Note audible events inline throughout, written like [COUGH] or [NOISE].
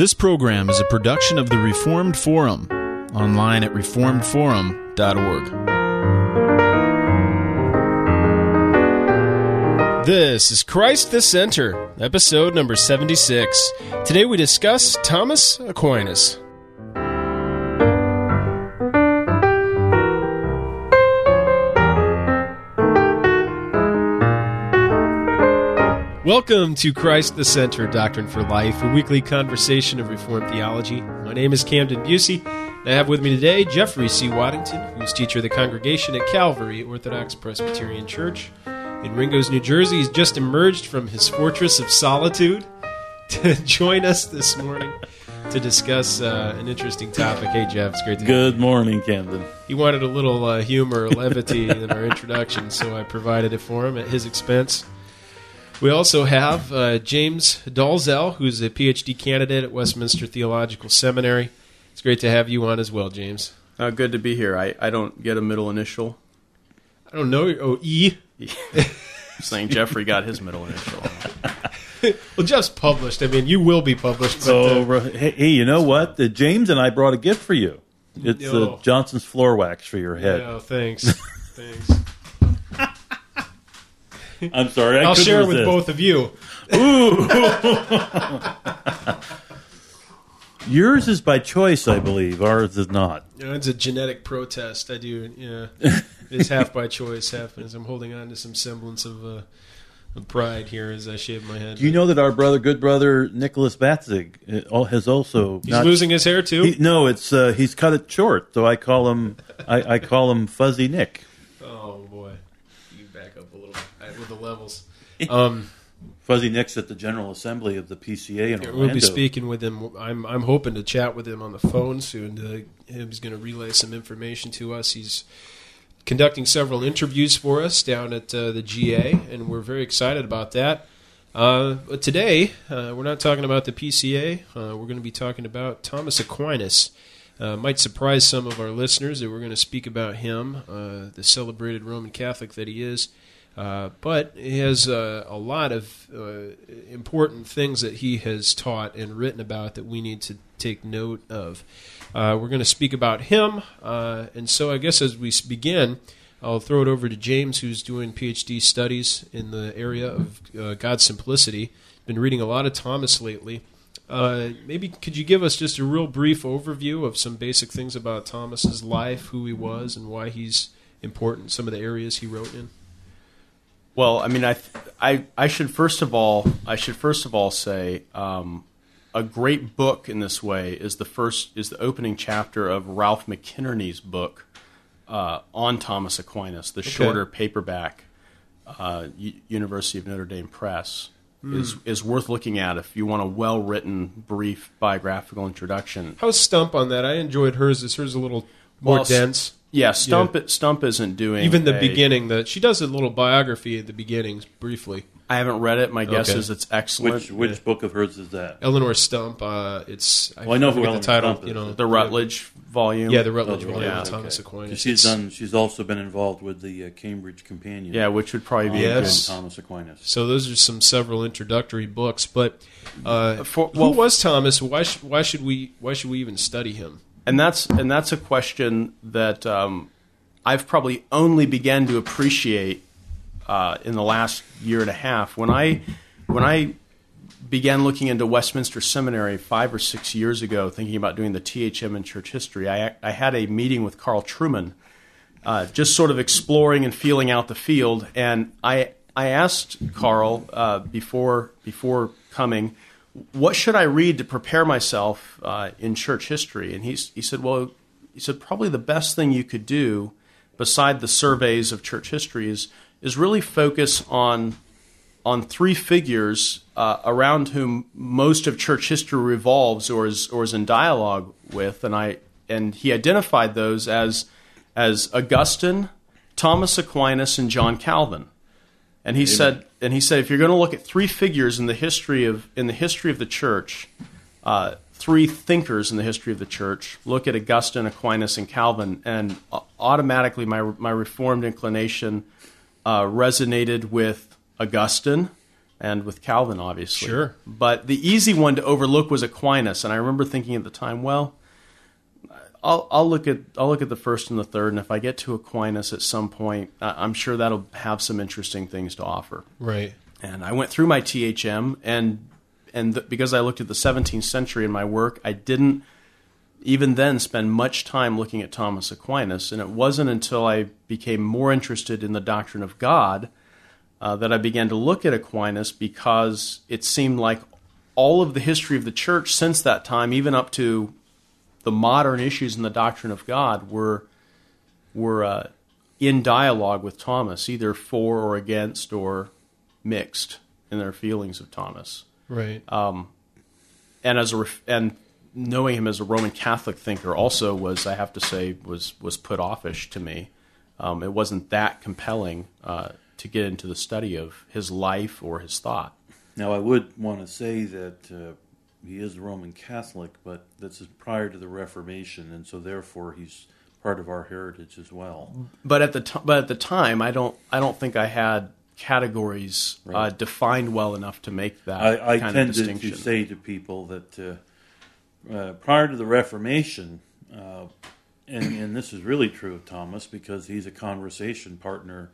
This program is a production of the Reformed Forum, online at reformedforum.org. This is Christ the Center, episode number 76. Today we discuss Thomas Aquinas. Welcome to Christ the Center Doctrine for Life, a weekly conversation of Reformed theology. My name is Camden Bucey. and I have with me today Jeffrey C. Waddington, who's teacher of the congregation at Calvary Orthodox Presbyterian Church in Ringoes, New Jersey. He's just emerged from his fortress of solitude [LAUGHS] to join us this morning to discuss uh, an interesting topic. Hey, Jeff, it's great to Good morning, Camden. He wanted a little uh, humor, levity in our introduction, so I provided it for him at his expense. We also have uh, James Dolezal, who's a PhD candidate at Westminster Theological Seminary. It's great to have you on as well, James. Uh, good to be here. I, I don't get a middle initial. I don't know. Oh, E. [LAUGHS] saying Jeffrey got his middle initial. [LAUGHS] well, Jeff's published. I mean, you will be published. But, So, uh, hey, hey, you know what? The James and I brought a gift for you. It's Oh. uh, Johnson's floor wax for your head. no, thanks. [LAUGHS] thanks. [LAUGHS] I'm sorry, I I'll share it with both of you. Ooh. [LAUGHS] Yours is by choice, I believe. Ours is not. You know, it's a genetic protest. I do. Yeah, [LAUGHS] it's half by choice, half as I'm holding on to some semblance of, uh, of pride here as I shave my head. Do you know that our brother, good brother Nicholas Batzig, uh, has also He's not- losing his hair too. He, no, it's uh, he's cut it short, so I call him I, I call him Fuzzy Nick. Oh boy, you back up a little levels. [LAUGHS] Um, Fuzzy Nick's at the General Assembly of the PCA in Orlando. we'll be speaking with him. I'm I'm hoping to chat with him on the phone soon. To, he's going to relay some information to us. He's conducting several interviews for us down at uh, the GA, and we're very excited about that. Uh, but today, uh, we're not talking about the PCA. Uh, we're going to be talking about Thomas Aquinas. Uh, might surprise some of our listeners that we're going to speak about him, uh, the celebrated Roman Catholic that he is. Uh, but he has uh, a lot of uh, important things that he has taught and written about that we need to take note of. Uh, we're going to speak about him, uh, and so I guess as we begin, I'll throw it over to James, who's doing PhD studies in the area of God's simplicity. Been reading a lot of Thomas lately. Maybe could you give us just a real brief overview of some basic things about Thomas's life, who he was, and why he's important? Some of the areas he wrote in. Well, I mean, I, I, I should first of all, I should first of all say, um, a great book in this way is the first is the opening chapter of Ralph McInerny's book uh, on Thomas Aquinas, the shorter paperback, uh, U- University of Notre Dame Press. Is, is worth looking at if you want a well written, brief biographical introduction. How's Stump on that? I enjoyed hers. Is hers a little more Well, dense? Yeah, Stump Stump isn't doing Even the a- beginning, that she does a little biography at the beginnings briefly. I haven't read it. My guess Okay. is it's excellent. Which which book of hers is that? Eleonore Stump. Uh, it's Well, I know who forget the title. Stump is. You know, the Routledge volume. Yeah, the Routledge Oh, volume yeah, of Thomas okay. Aquinas. She's It's- done. She's also been involved with the uh, Cambridge Companion. Yeah, which would probably be a Yes. good. Thomas Aquinas. So those are some several introductory books. But uh, For- who was Thomas? Why sh- why should we why should we even study him? And that's and that's a question that um, I've probably only began to appreciate uh, in the last year and a half when I when I began looking into Westminster Seminary five or six years ago, thinking about doing the THM in church history. I I had a meeting with Carl Trueman, uh, just sort of exploring and feeling out the field, and I I asked Carl uh, before before coming what should I read to prepare myself uh, in church history? And he's, he said, well, he said probably the best thing you could do, beside the surveys of church history, is is really focus on on three figures uh, around whom most of church history revolves or is or is in dialogue with, and I and he identified those as as Augustine, Thomas Aquinas, and John Calvin. And he said, and he said, if you're going to look at three figures in the history of in the history of the church, uh, three thinkers in the history of the church, look at Augustine, Aquinas, and Calvin, and uh, automatically my my reformed inclination uh, resonated with Augustine, and with Calvin, obviously. Sure. But the easy one to overlook was Aquinas, and I remember thinking at the time, well, I'll, I'll look at I'll look at the first and the third, and if I get to Aquinas at some point, I- I'm sure that'll have some interesting things to offer. Right. And I went through my THM, and and th- because I looked at the 17th century in my work, I didn't even then spend much time looking at Thomas Aquinas, and it wasn't until I became more interested in the doctrine of God uh, that I began to look at Aquinas because it seemed like all of the history of the church since that time, even up to the modern issues in the doctrine of God, were were uh, in dialogue with Thomas, either for or against or mixed in their feelings of Thomas. Right. And as a ref- and knowing him as a Roman Catholic thinker also was, I have to say, was was put offish to me. Um, it wasn't that compelling uh, to get into the study of his life or his thought. Now, I would want to say that uh, he is a Roman Catholic, but this is prior to the Reformation, and so therefore he's part of our heritage as well. But at the t- but at the time, I don't I don't think I had categories uh, defined well enough to make that I, I kind of distinction. to say to people that uh, uh, prior to the Reformation, uh, and, and this is really true of Thomas because he's a conversation partner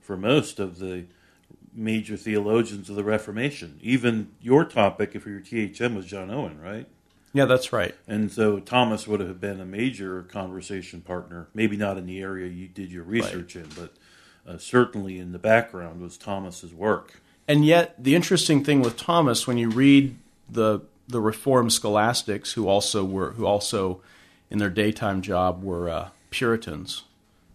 for most of the major theologians of the Reformation. Even your topic, if your THM, was John Owen, right? yeah, that's right. And so Thomas would have been a major conversation partner, maybe not in the area you did your research in, but uh, certainly in the background was Thomas's work. And yet, the interesting thing with Thomas, when you read the the Reformed scholastics, who also were who also in their daytime job were uh, Puritans,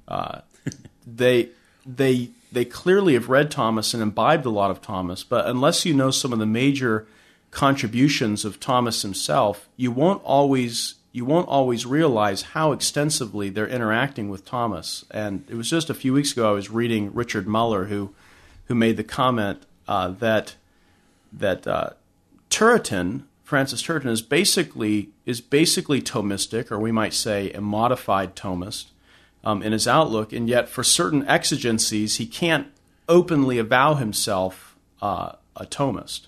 uh, [LAUGHS] they they they clearly have read Thomas and imbibed a lot of Thomas. But unless you know some of the major contributions of Thomas himself, you won't always you won't always realize how extensively they're interacting with Thomas. And it was just a few weeks ago I was reading Richard Muller, who who made the comment uh, that that uh, Turretin, Francis Turretin, is basically is basically Thomistic, or we might say a modified Thomist um, in his outlook, and yet for certain exigencies he can't openly avow himself uh, a Thomist.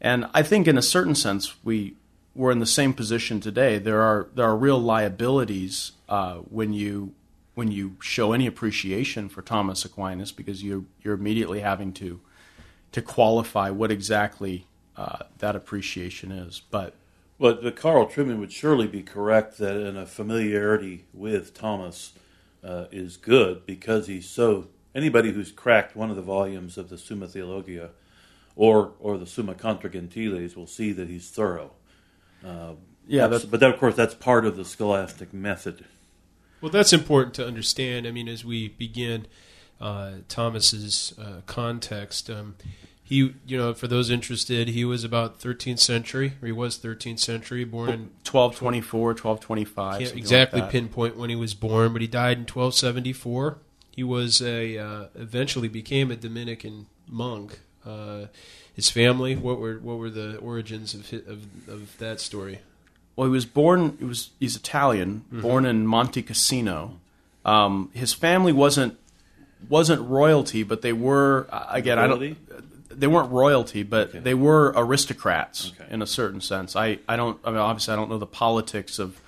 And I think, in a certain sense, we we're in the same position today. There are there are real liabilities uh, when you when you show any appreciation for Thomas Aquinas because you you're immediately having to to qualify what exactly uh, that appreciation is. But But, but Carl Trueman would surely be correct that in a familiarity with Thomas uh, is good because he's so. Anybody who's cracked one of the volumes of the Summa Theologia or or the Summa Contra Gentiles will see that he's thorough. Uh, Yeah, that's- that- but that, of course, that's part of the scholastic method. Well, that's important to understand. I mean, as we begin uh, Thomas's uh, context, um, he, you know, for those interested, he was about 13th century, or he was 13th century, born in 1224, 1225. can't exactly like pinpoint when he was born, but he died in 1274. He was a uh, eventually became a Dominican monk. Uh, his family, what were what were the origins of hi- of, of that story? Well, he was born. He was he's Italian, Mm-hmm. born in Monte Cassino. Um, his family wasn't wasn't royalty, but they were uh, again. I don't. They weren't royalty, but Okay. they were aristocrats Okay. in a certain sense. I, I don't. I mean, obviously, I don't know the politics of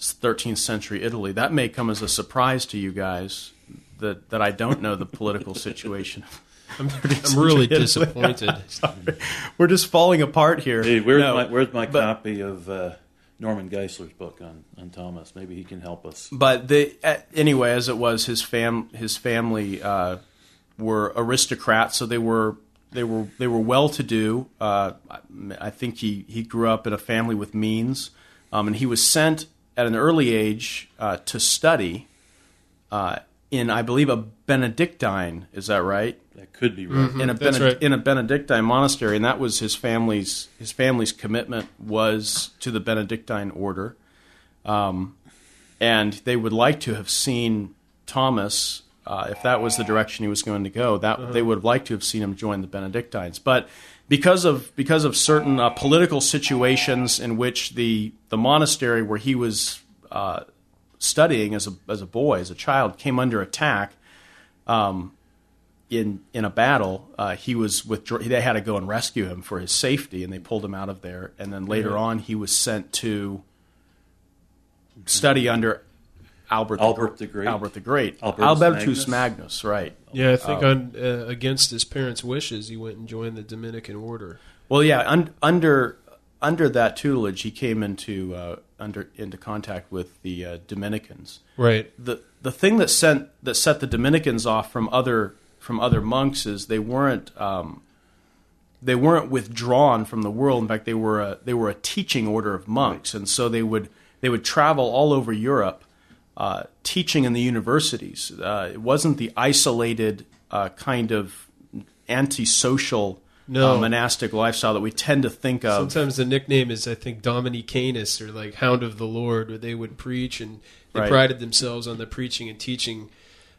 13th century Italy. That may come as a surprise to you guys that that I don't know the political [LAUGHS] situation. I'm, [LAUGHS] I'm really [LAUGHS] disappointed. We're just falling apart here. Hey, where's No, my where's my but- copy of uh, Norman Geisler's book on, on Thomas? Maybe he can help us. But the anyway, as it was, his fam his family uh, were aristocrats, so they were they were they were well to do. Uh, I- I think he he grew up in a family with means, um, and he was sent at an early age uh, to study uh, in I believe a Benedictine. Is that right? That could be right. in a that's Bened- right. in a Benedictine monastery, and that was his family's his family's commitment was to the Benedictine order, um, and they would like to have seen Thomas. Uh, if that was the direction he was going to go, that they would have liked to have seen him join the Benedictines. But because of because of certain uh, political situations in which the the monastery where he was uh, studying as a as a boy as a child came under attack, in in a battle, uh, he was with. They had to go and rescue him for his safety, and they pulled him out of there. And then later on, he was sent to study under Albert Albert the, the Great. Albert the Great. Albertus Albertus Magnus. Magnus, right? Yeah, I think Oh. on uh, against his parents' wishes, he went and joined the Dominican order. Well, yeah, un- under under that tutelage, he came into uh, under into contact with the uh, Dominicans. Right. the the thing that sent that set the Dominicans off from other from other monks is they weren't um, they weren't withdrawn from the world. In fact, they were a, they were a teaching order of monks, and so they would they would travel all over Europe, uh, teaching in the universities. Uh, it wasn't the isolated uh, kind of antisocial No. uh, monastic lifestyle that we tend to think of. Sometimes the nickname is, I think, Domini canes or like Hound of the Lord, where they would preach and they Right. prided themselves on the preaching and teaching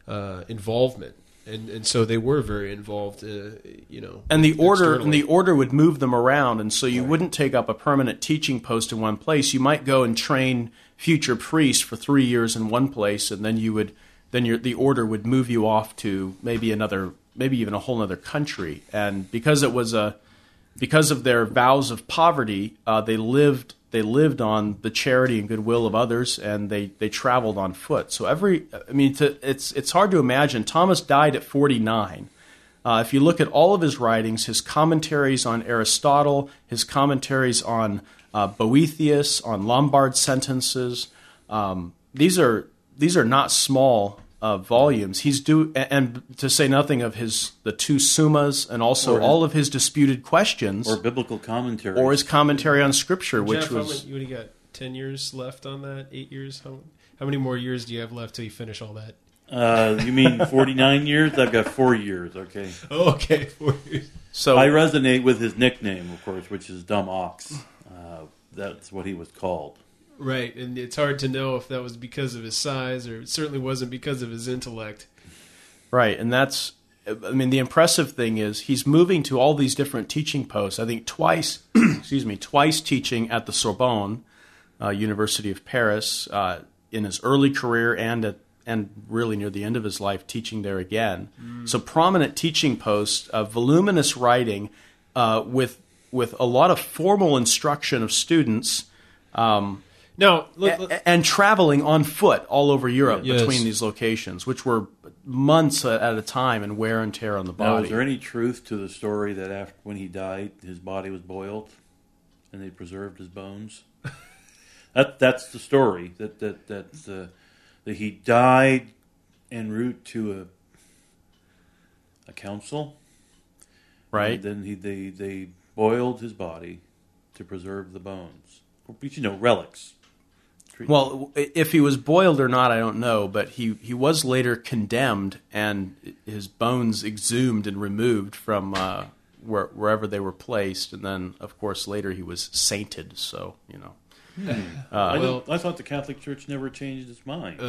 uh, involvement, and and so they were very involved. Uh, you know, and the order and the order would move them around and so you wouldn't take up a permanent teaching post in one place. You might go and train future priests for three years in one place and then you would then your the order would move you off to maybe another maybe even a whole other country. And because it was a because of their vows of poverty uh, they lived they lived on the charity and goodwill of others and they, they traveled on foot. So every i mean to, it's it's hard to imagine. Thomas died at 49 uh, if you look at all of his writings, his commentaries on Aristotle, his commentaries on uh, Boethius, on Lombard sentences, um, these are these are not small uh, volumes. He's do and, and to say nothing of his the two summas and also Or his- all of his disputed questions or or, biblical commentary. Or his commentary on Scripture, which Jeff, how was many, what do you got? Ten years left on that? Eight years? How how many more years do you have left till you finish all that? uh, you mean 49 years? I've got four years, okay. [LAUGHS] Oh, okay, four years. so I resonate with his nickname, of course, which is Dumb Ox. Uh, that's what he was called. Right, and it's hard to know if that was because of his size or it certainly wasn't because of his intellect. Right, and that's I mean the impressive thing is he's moving to all these different teaching posts. I think twice, [CLEARS THROAT] excuse me, twice teaching at the Sorbonne, uh, University of Paris, uh, in his early career and at and really near the end of his life, teaching there again. So prominent teaching posts, uh, voluminous writing, uh, with with a lot of formal instruction of students. Um, Now, look, a- and traveling on foot all over Europe Yes. between these locations, which were months at a time and wear and tear on the Now, body. is there any truth to the story that after when he died, his body was boiled, and they preserved his bones? [LAUGHS] that that's the story. That that that uh, that he died en route to a a council. right? And then he they they boiled his body to preserve the bones. But you know relics. Well, if he was boiled or not, I don't know, but he, he was later condemned and his bones exhumed and removed from uh, where, wherever they were placed. And then, of course, later he was sainted. So, you know. I, well- don't- I thought the Catholic Church never changed its mind. uh,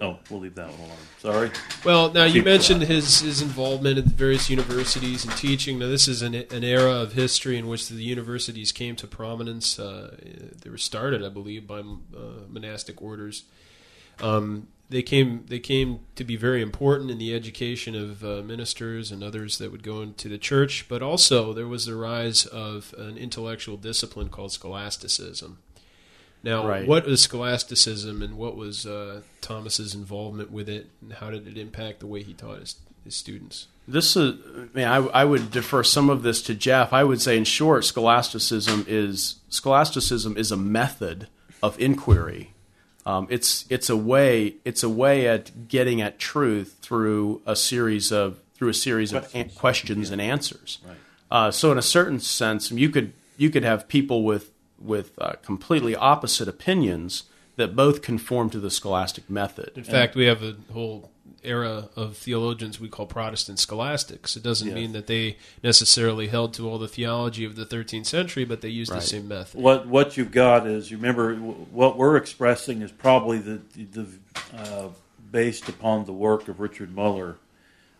oh, we'll leave that one alone. Sorry. well, now you mentioned his his involvement at the various universities and teaching. Now, this is an, an era of history in which the universities came to prominence. Uh, they were started, I believe, by uh, monastic orders. Um, they came they came to be very important in the education of uh, ministers and others that would go into the church. But also, there was the rise of an intellectual discipline called scholasticism. Now, Right. was scholasticism, and what was uh, Thomas's involvement with it, and how did it impact the way he taught his, his students? This is, I mean, I, I would defer some of this to Jeff. I would say, in short, scholasticism is scholasticism is a method of inquiry. Um, it's it's a way it's a way at getting at truth through a series of through a series of Questions. an- questions and answers. Right. Uh, so, in a certain sense, you could you could have people with with uh, completely opposite opinions that both conform to the scholastic method. In fact, we have a whole era of theologians we call Protestant scholastics. It doesn't Yes. mean that they necessarily held to all the theology of the 13th century, but they used Right. the same method. What what you've got is you remember what we're expressing is probably the the uh, based upon the work of Richard Muller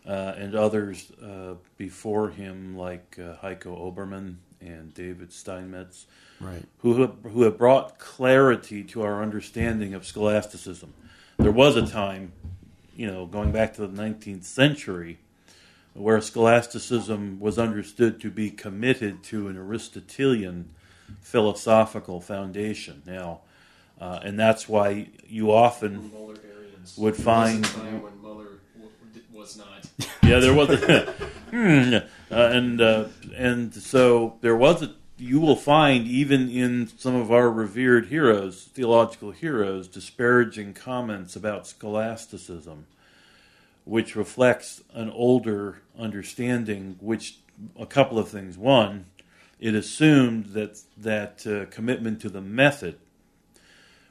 uh, and others uh, before him, like uh, Heiko Oberman and David Steinmetz, Right. who have, who have brought clarity to our understanding of scholasticism. There was a time, you know, going back to the 19th century, where scholasticism was understood to be committed to an Aristotelian philosophical foundation. Now, uh, and that's why you often would find. when Muller was not. Yeah, there was. A, [LAUGHS] hmm, uh, and uh, and so there was a. You will find even in some of our revered heroes, theological heroes, disparaging comments about scholasticism, which reflects an older understanding. Which a couple of things. One, it assumed that that uh, commitment to the method,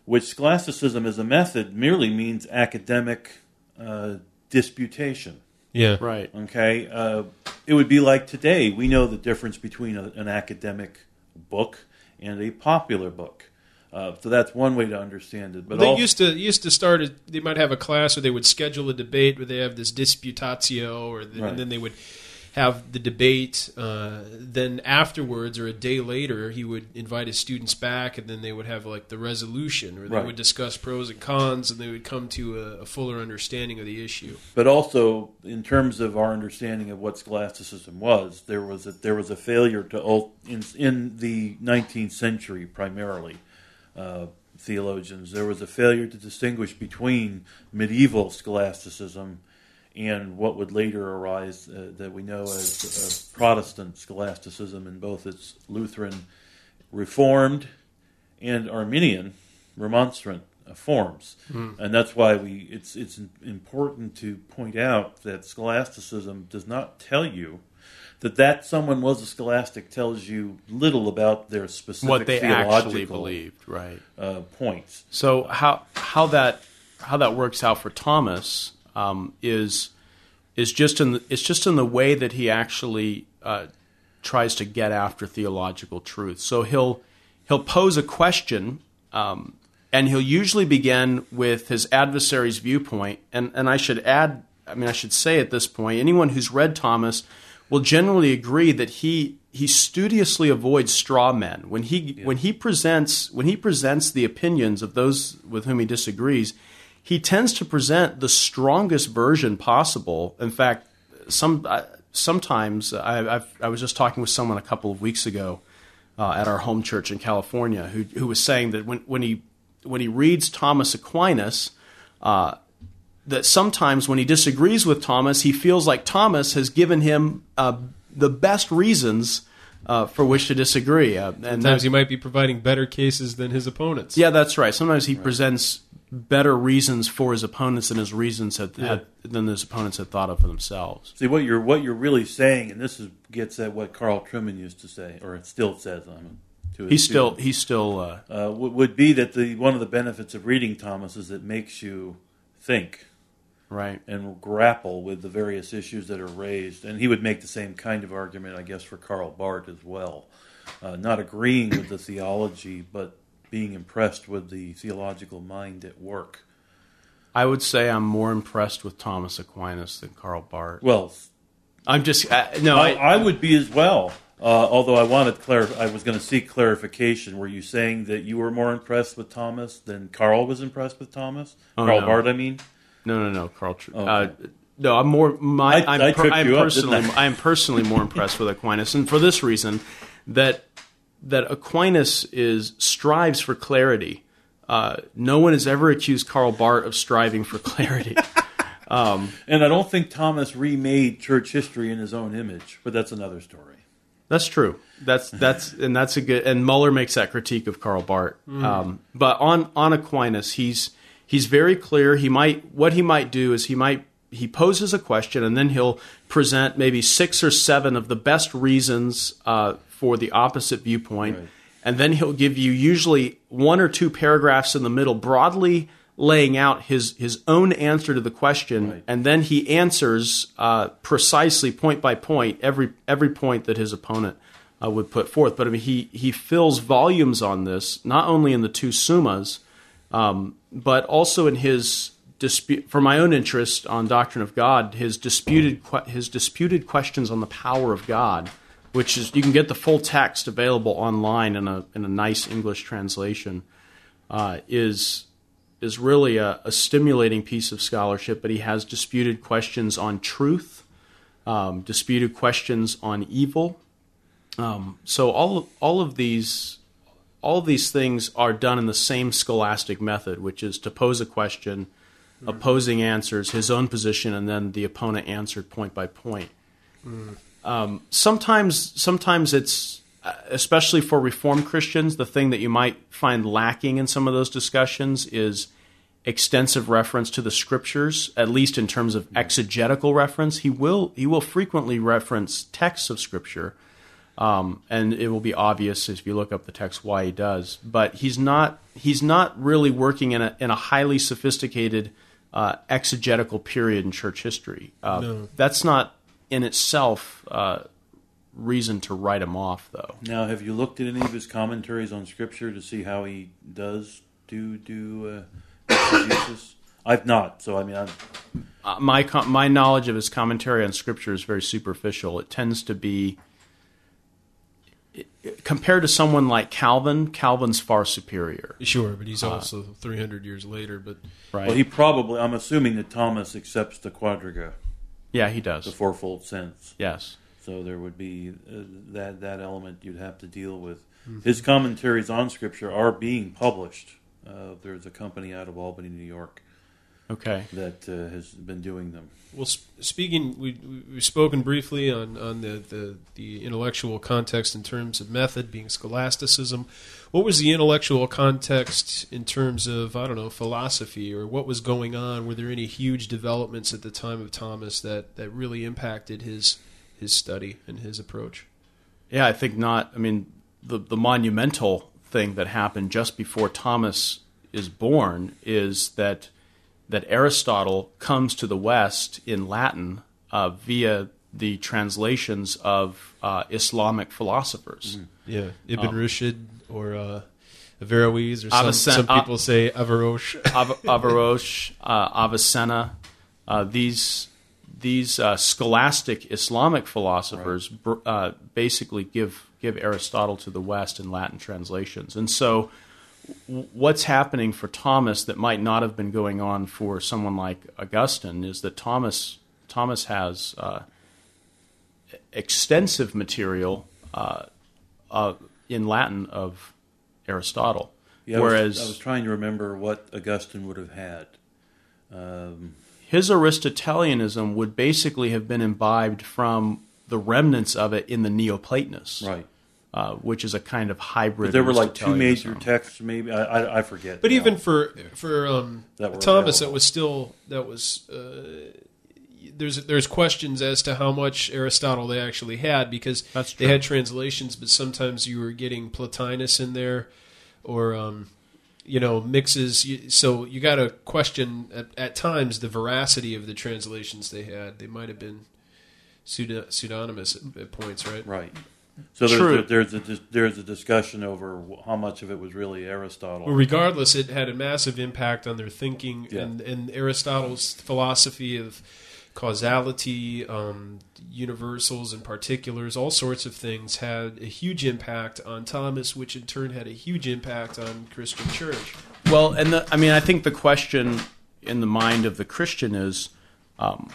which scholasticism as a method merely means academic uh, disputation. Yeah. Right. Okay, uh, it would be like today. We know the difference between a, an academic book and a popular book. Uh, so that's one way to understand it. But they also, used to used to start. A, they might have a class, or they would schedule a debate where they have this disputatio, or the, Right. and then they would have the debate. Uh, then afterwards, or a day later, he would invite his students back, and then they would have like the resolution, or they Right. would discuss pros and cons, and they would come to a, a fuller understanding of the issue. but also in terms of our understanding of what scholasticism was, there was a, there was a failure to in in the 19th century primarily. Uh, theologians, there was a failure to distinguish between medieval scholasticism and what would later arise uh, that we know as uh, Protestant scholasticism in both its Lutheran, Reformed, and Arminian remonstrant uh, forms, and that's why we it's it's important to point out that scholasticism does not tell you that that someone was a scholastic tells you little about their specific What they actually believed. Right. uh, points. So how how that how that works out for Thomas um, is is just in the, it's just in the way that he actually uh, tries to get after theological truth. So he'll he'll pose a question, um, and he'll usually begin with his adversary's viewpoint. And and I should add, I mean, I should say at this point, anyone who's read Thomas will generally agree that he he studiously avoids straw men when he when he presents when he presents the opinions of those with whom he disagrees. He tends to present the strongest version possible. In fact, some sometimes I, I've, I was just talking with someone a couple of weeks ago uh, at our home church in California who who was saying that when when he when he reads Thomas Aquinas. Uh, that sometimes when he disagrees with Thomas, he feels like Thomas has given him uh, the best reasons uh, for which to disagree. Uh, and Sometimes that- he might be providing better cases than his opponents. yeah, that's right. Sometimes he presents better reasons for his opponents than his reasons had, had, than his opponents had thought of for themselves. See what you're what you're really saying, and this is gets at what Carl Trueman used to say, or still says on to his He's still he's still uh, uh, would, would be that the one of the benefits of reading Thomas is it makes you think right. and grapple with the various issues that are raised. And he would make the same kind of argument, I guess, for Karl Barth as well. Uh, not agreeing with the theology, but being impressed with the theological mind at work. I would say I'm more impressed with Thomas Aquinas than Karl Barth. Well, I'm just uh, no. I, I, I would be as well. Uh, although I wanted clar- I was going to seek clarification. Were you saying that you were more impressed with Thomas than Carl was impressed with Thomas? Oh, Karl no. Barth, I mean. No, no, no, Carl. Tr- Okay. uh, no, I'm more. My, I- I'm, I per- I'm you up, personally. I? I'm personally more impressed with Aquinas, and for this reason, that that Aquinas is strives for clarity. Uh, no one has ever accused Karl Barth of striving for [LAUGHS] clarity. And I don't think Thomas remade church history in his own image, but that's another story. That's true. That's that's and that's a good. And Muller makes that critique of Karl Barth. Um, but on on Aquinas, he's he's very clear. He might what he might do is he might he poses a question and then he'll present maybe six or seven of the best reasons uh, for the opposite viewpoint, Right. and then he'll give you usually one or two paragraphs in the middle, broadly laying out his his own answer to the question, Right. and then he answers uh, precisely point by point every every point that his opponent uh, would put forth. But I mean, he he fills volumes on this, not only in the two summas, um, but also in his dispute. For my own interest on doctrine of God, his disputed his disputed questions on the power of God, which is you can get the full text available online in a in a nice English translation, uh, is is really a, a stimulating piece of scholarship. But he has disputed questions on truth, um, disputed questions on evil. Um, so all all of these all of these things are done in the same scholastic method, which is to pose a question, opposing answers, his own position, and then the opponent answered point by point. Um, sometimes, sometimes it's uh, especially for Reformed Christians, the thing that you might find lacking in some of those discussions is extensive reference to the scriptures, at least in terms of exegetical reference. He will he will frequently reference texts of scripture, um, and it will be obvious if you look up the text why he does. But he's not he's not really working in a in a highly sophisticated uh, exegetical period in church history. Uh, No. That's not in itself uh, reason to write him off, though. Now, have you looked at any of his commentaries on Scripture to see how he does do do uh, exegesis? I've not, so I mean, I'm, Uh, my com- my knowledge of his commentary on scripture is very superficial. It tends to be it- it- compared to someone like Calvin. Calvin's far superior, Sure, but he's also 300 years later. But right? well, he probably. I'm assuming that Thomas accepts the quadriga, yeah, he does. the fourfold sense. Yes, So there would be uh, that that element you'd have to deal with. His commentaries on Scripture are being published. Uh, there's a company out of Albany, New York, okay. that uh, has been doing them. Well, sp- speaking, we, we- we've spoken briefly on, on the, the, the intellectual context in terms of method being scholasticism. What was the intellectual context in terms of, I don't know, philosophy or what was going on? Were there any huge developments at the time of Thomas that, that really impacted his, his study and his approach? Yeah, I think not. I mean, the the monumental thing that happened just before Thomas is born is that that Aristotle comes to the West in Latin uh, via the translations of uh, Islamic philosophers. Yeah, Ibn Rushd or uh, Averroes or some, Avicen- some people say Averroes. Av- Averroes, uh, Avicenna, uh, these these uh, scholastic Islamic philosophers br- uh, basically give give Aristotle to the West in Latin translations, and so what's happening for Thomas that might not have been going on for someone like Augustine is that Thomas Thomas has uh, extensive material uh, uh, in Latin of Aristotle, Yeah, I was- whereas I was, trying to remember what Augustine would have had. Um, his Aristotelianism would basically have been imbibed from the remnants of it in the Neoplatonists, right. Uh, which is a kind of hybrid. But there were like two major Aristotelianism. texts, maybe. I, I, I forget. But now. even for for um, That were Thomas, that available. was still that was uh, there's there's questions as to how much Aristotle they actually had because That's they had translations, but sometimes you were getting Plotinus in there, or um, you know mixes. You, so you got to question at, at times the veracity of the translations they had. They might have been pseudonymous at, at points, right? right. So there's True. a, there's a there's a discussion over how much of it was really Aristotle. Well, regardless, it had a massive impact on their thinking Yeah. and, and Aristotle's philosophy of causality, um, universals and particulars, all sorts of things had a huge impact on Thomas, which in turn had a huge impact on Christian Church. Well, and the, I mean, I think the question in the mind of the Christian is, um,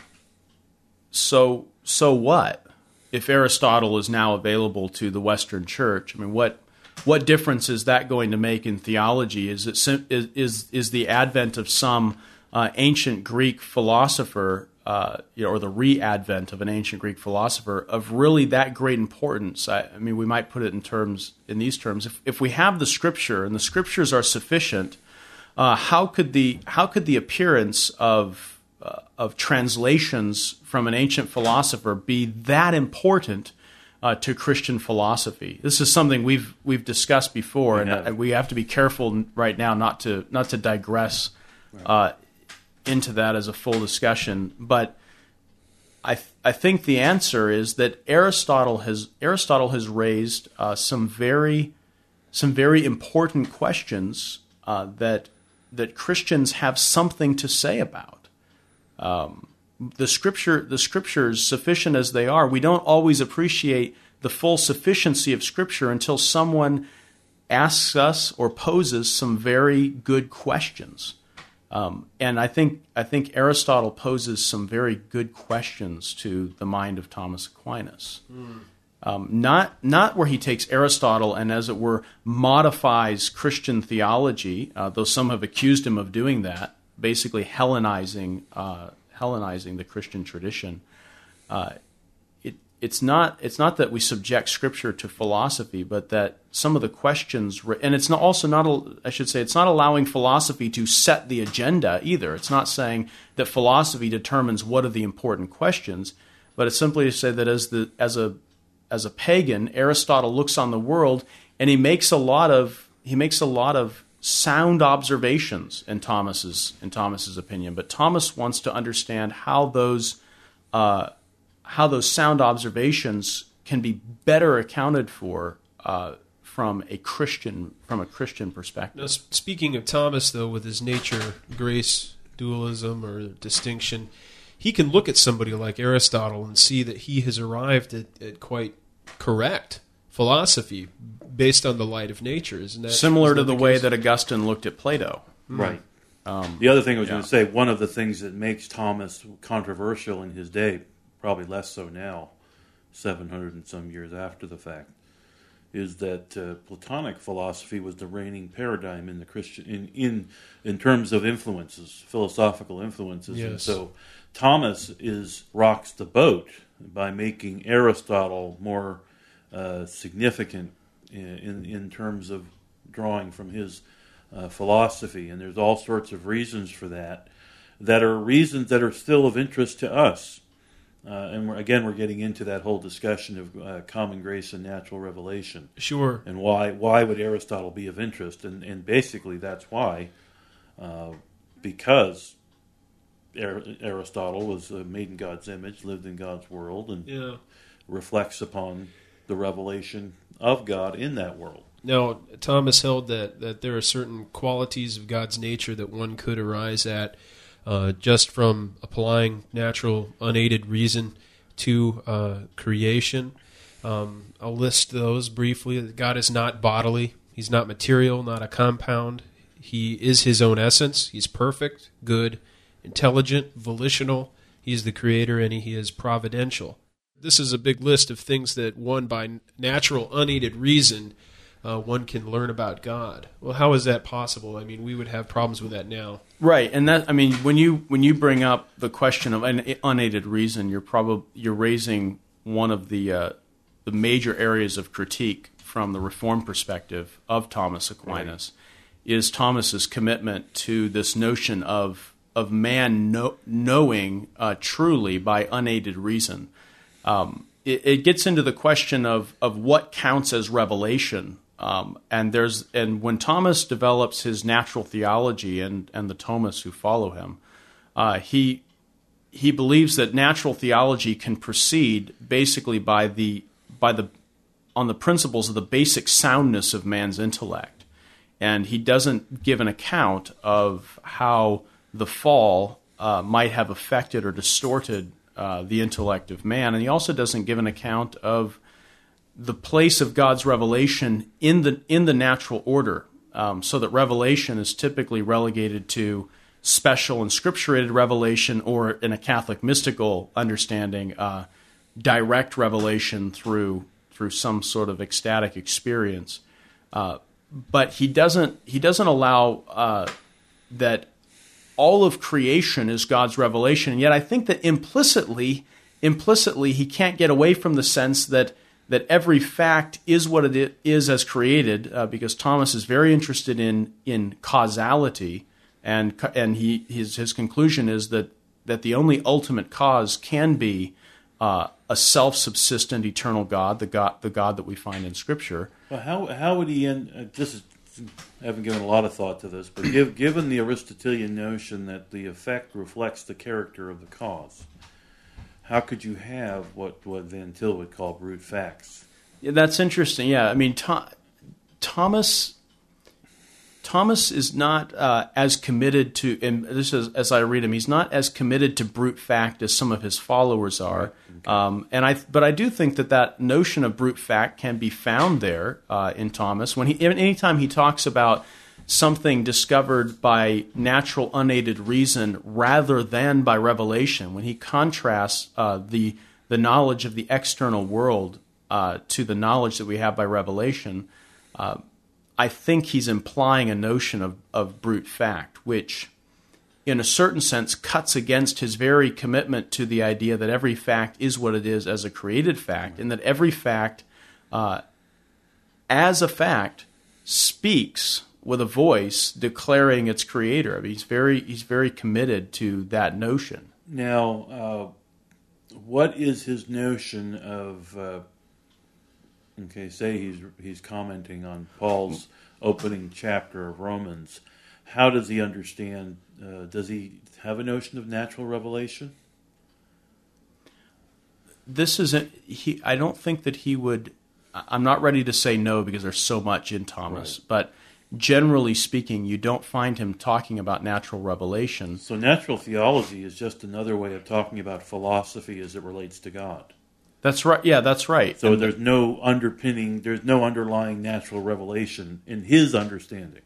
so so what if Aristotle is now available to the Western Church? I mean, what what difference is that going to make in theology? Is it is is, is the advent of some uh, ancient Greek philosopher, uh, you know, or the re-advent of an ancient Greek philosopher, of really that great importance? I, I mean, we might put it in terms in these terms. If if we have the Scripture and the Scriptures are sufficient, uh, how could the how could the appearance of uh, of translations from an ancient philosopher be that important uh, to Christian philosophy? This is something we've we've discussed before, We and have. uh, we have to be careful right now not to not to digress uh, into that as a full discussion. But I th- I think the answer is that Aristotle has Aristotle has raised uh, some very some very important questions uh, that that Christians have something to say about. Um, the scripture, the scriptures, sufficient as they are, we don't always appreciate the full sufficiency of Scripture until someone asks us or poses some very good questions. Um, and I think I think Aristotle poses some very good questions to the mind of Thomas Aquinas. Um, not not where he takes Aristotle and, as it were, modifies Christian theology, uh, though some have accused him of doing that, basically Hellenizing uh, Hellenizing the Christian tradition. Uh, it, it's not it's not that we subject Scripture to philosophy, but that some of the questions, and it's not also not I should say it's not allowing philosophy to set the agenda either. It's not saying that philosophy determines what are the important questions, but it's simply to say that as the as a as a pagan, Aristotle looks on the world and he makes a lot of he makes a lot of sound observations in Thomas's in Thomas's opinion. But Thomas wants to understand how those uh, how those sound observations can be better accounted for uh, from a Christian from a Christian perspective. Now, speaking of Thomas, though, with his nature grace dualism or distinction, he can look at somebody like Aristotle and see that he has arrived at, at quite correct philosophy based on the light of nature. Isn't that similar isn't to that the way case? that Augustine looked at Plato? Right. Um, The other thing I was yeah. going to say, one of the things that makes Thomas controversial in his day, probably less so now, 700 and some years after the fact, is that uh, Platonic philosophy was the reigning paradigm in the Christian in in in terms of influences, philosophical influences, and so Thomas is rocks the boat by making Aristotle more uh, significant in, in terms of drawing from his uh, philosophy, and there's all sorts of reasons for that that are reasons that are still of interest to us. Uh, and we're, again, we're getting into that whole discussion of uh, common grace and natural revelation, Sure. and why why would Aristotle be of interest? And and basically, that's why, uh, because Ar- Aristotle was uh, made in God's image, lived in God's world, and Yeah. reflects upon the revelation of God in that world. Now, Thomas held that, that there are certain qualities of God's nature that one could arise at uh, just from applying natural, unaided reason to uh, creation. Um, I'll list those briefly. God is not bodily, He's not material, not a compound. He is His own essence. He's perfect, good, intelligent, volitional. He is the creator and He is providential. This is a big list of things that one, by natural, unaided reason, uh, one can learn about God. Well, how is that possible? I mean, we would have problems with that now. Right, and that I mean, when you when you bring up the question of an unaided reason, you're probably you're raising one of the uh, the major areas of critique from the Reform perspective of Thomas Aquinas is Thomas's commitment to this notion of of man know, knowing uh, truly by unaided reason. Um, it, it gets into the question of of what counts as revelation. Um, and there's and when Thomas develops his natural theology and and the Thomists who follow him, uh, he he believes that natural theology can proceed basically by the by the on the principles of the basic soundness of man's intellect, and he doesn't give an account of how the fall uh, might have affected or distorted uh, the intellect of man, and he also doesn't give an account of the place of God's revelation in the in the natural order, um, so that revelation is typically relegated to special and scripturated revelation, or in a Catholic mystical understanding, uh, direct revelation through through some sort of ecstatic experience. Uh, but he doesn't he doesn't allow uh, that all of creation is God's revelation. And yet I think that implicitly implicitly he can't get away from the sense that that every fact is what it is as created, uh, because Thomas is very interested in in causality, and and he his his conclusion is that that the only ultimate cause can be uh, a self-subsistent eternal God, the God the God that we find in Scripture. Well, how how would he end? Uh, this is haven't given a lot of thought to this, but give, given the Aristotelian notion that the effect reflects the character of the cause, how could you have what what Van Til would call brute facts? Yeah, that's interesting. Yeah, I mean, Tho- Thomas Thomas is not uh, as committed to, and this is as I read him, he's not as committed to brute fact as some of his followers are. Um, and I, but I do think that that notion of brute fact can be found there uh, in Thomas when he, anytime he talks about something discovered by natural unaided reason rather than by revelation. When he contrasts uh, the the knowledge of the external world uh, to the knowledge that we have by revelation, uh, I think he's implying a notion of, of brute fact, which, in a certain sense, cuts against his very commitment to the idea that every fact is what it is as a created fact, and that every fact, uh, as a fact, speaks with a voice declaring its creator. I mean, he's very he's very committed to that notion. Now, uh, what is his notion of? Uh, okay, say he's he's commenting on Paul's opening chapter of Romans. How does he understand? Uh, does he have a notion of natural revelation? This isn't he. I don't think that he would. I'm not ready to say no because there's so much in Thomas, Right. but generally speaking, you don't find him talking about natural revelation. So, natural theology is just another way of talking about philosophy as it relates to God. That's right. Yeah, that's right. So And- there's no underpinning, there's no underlying natural revelation in his understanding,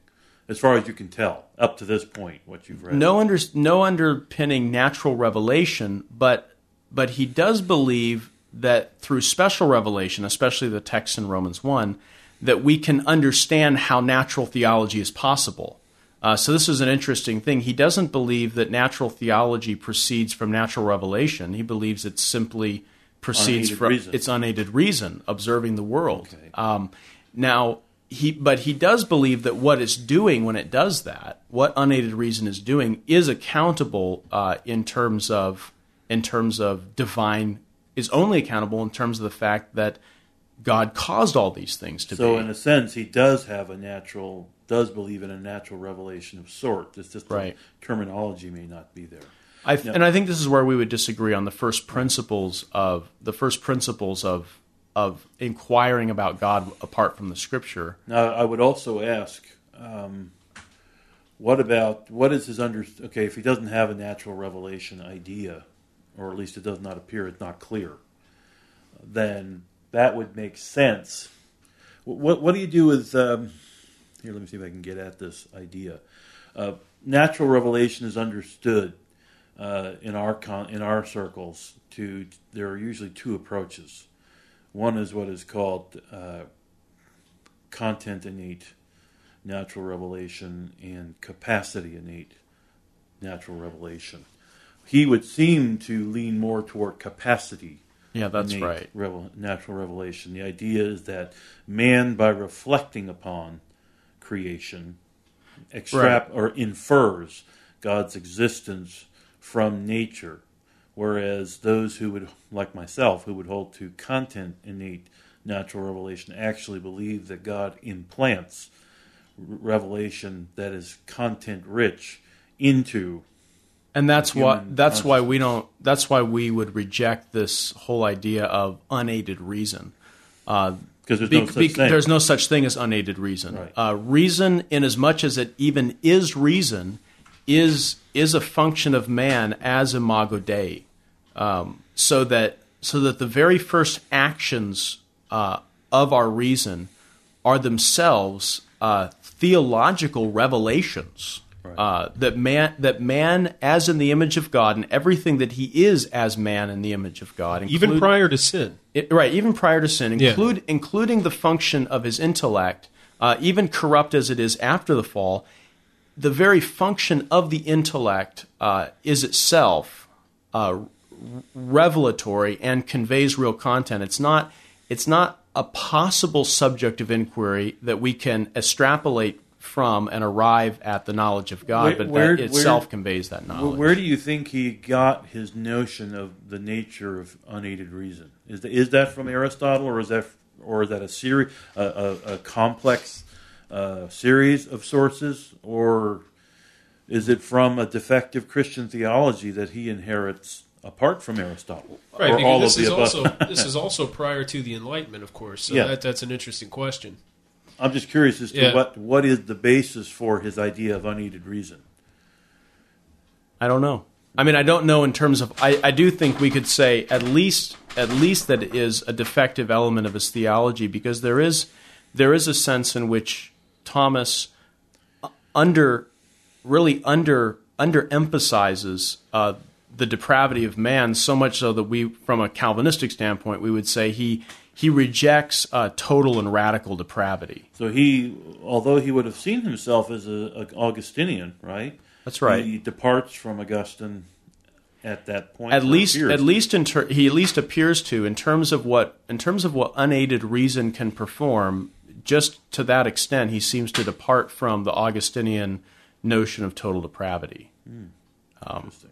as far as you can tell, up to this point, what you've read. no under, no underpinning natural revelation, but but he does believe that through special revelation, especially the text in Romans one, that we can understand how natural theology is possible. Uh, so this is an interesting thing. He doesn't believe that natural theology proceeds from natural revelation. He believes it simply proceeds Unaided from reason. its unaided reason, observing the world. Okay. Um, now he, but he does believe that what it's doing when it does that, what unaided reason is doing, is accountable uh, in terms of in terms of divine is only accountable in terms of the fact that God caused all these things to So, be. So in a sense, he does have a natural, does believe in a natural revelation of sort. It's just the Right. terminology may not be there. I, And I think this is where we would disagree on the first principles of the first principles of of inquiring about God apart from the Scripture. Now, I would also ask, um, what about what is his under? Okay, if he doesn't have a natural revelation idea, or at least it does not appear, it's not clear, then that would make sense. What what do you do with? Um, here, let me see if I can get at this idea. Uh, natural revelation is understood uh, in our con- in our circles. To there are usually two approaches. One is what is called uh, content innate natural revelation and capacity innate natural revelation. He would seem to lean more toward capacity. Yeah, that's innate right. revel- natural revelation. The idea is that man, by reflecting upon creation, extract or infers God's existence from nature, whereas those who would, like myself, who would hold to content innate natural revelation, actually believe that God implants revelation that is content rich into And that's why that's why we don't that's why we would reject this whole idea of unaided reason. Uh, because there's be- no such be- thing. there's no such thing as unaided reason. Right. Uh, reason, in as much as it even is reason, is is a function of man as imago Dei. Um, so that so that the very first actions uh, of our reason are themselves uh, theological revelations. Uh, that man, that man, as in the image of God, and everything that he is as man in the image of God, Even prior to sin. it, right, even prior to sin, Yeah. include, including the function of his intellect, uh, even corrupt as it is after the fall, the very function of the intellect uh, is itself uh, revelatory and conveys real content. It's not, it's not a possible subject of inquiry that we can extrapolate from and arrive at the knowledge of God, Where- but where- that itself where- conveys that knowledge. where do you think he got his notion of the nature of unaided reason? Is that, is that from Aristotle, or is that or is that a series, a, a, a complex uh, series of sources, or is it from a defective Christian theology that he inherits apart from Aristotle, Right, or because all this of the is above? also [LAUGHS] this is also prior to the Enlightenment, of course. So Yeah. that, that's an interesting question. I'm just curious as to Yeah. what what is the basis for his idea of unaided reason. I don't know. I mean, I don't know in terms of. I, I do think we could say at least at least that it is a defective element of his theology because there is there is a sense in which Thomas under really under underemphasizes uh, the depravity of man so much so that we, from a Calvinistic standpoint, we would say he he rejects uh, total and radical depravity. So he, although he would have seen himself as a, a Augustinian, right? That's right. He departs from Augustine at that point. At least, at least in ter- he at least appears to in terms of what in terms of what unaided reason can perform. Just to that extent, he seems to depart from the Augustinian notion of total depravity. Interesting.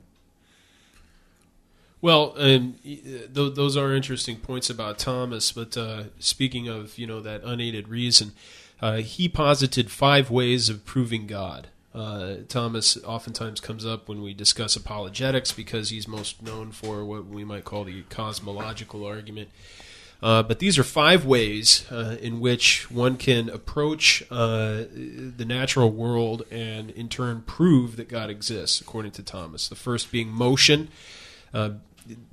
Well, um, th- those are interesting points about Thomas. But uh, speaking of you know that unaided reason, uh, he posited five ways of proving God. Uh, Thomas oftentimes comes up when we discuss apologetics because he's most known for what we might call the cosmological argument. Uh, but these are five ways uh, in which one can approach uh, the natural world and, in turn, prove that God exists, according to Thomas. The first being motion, uh,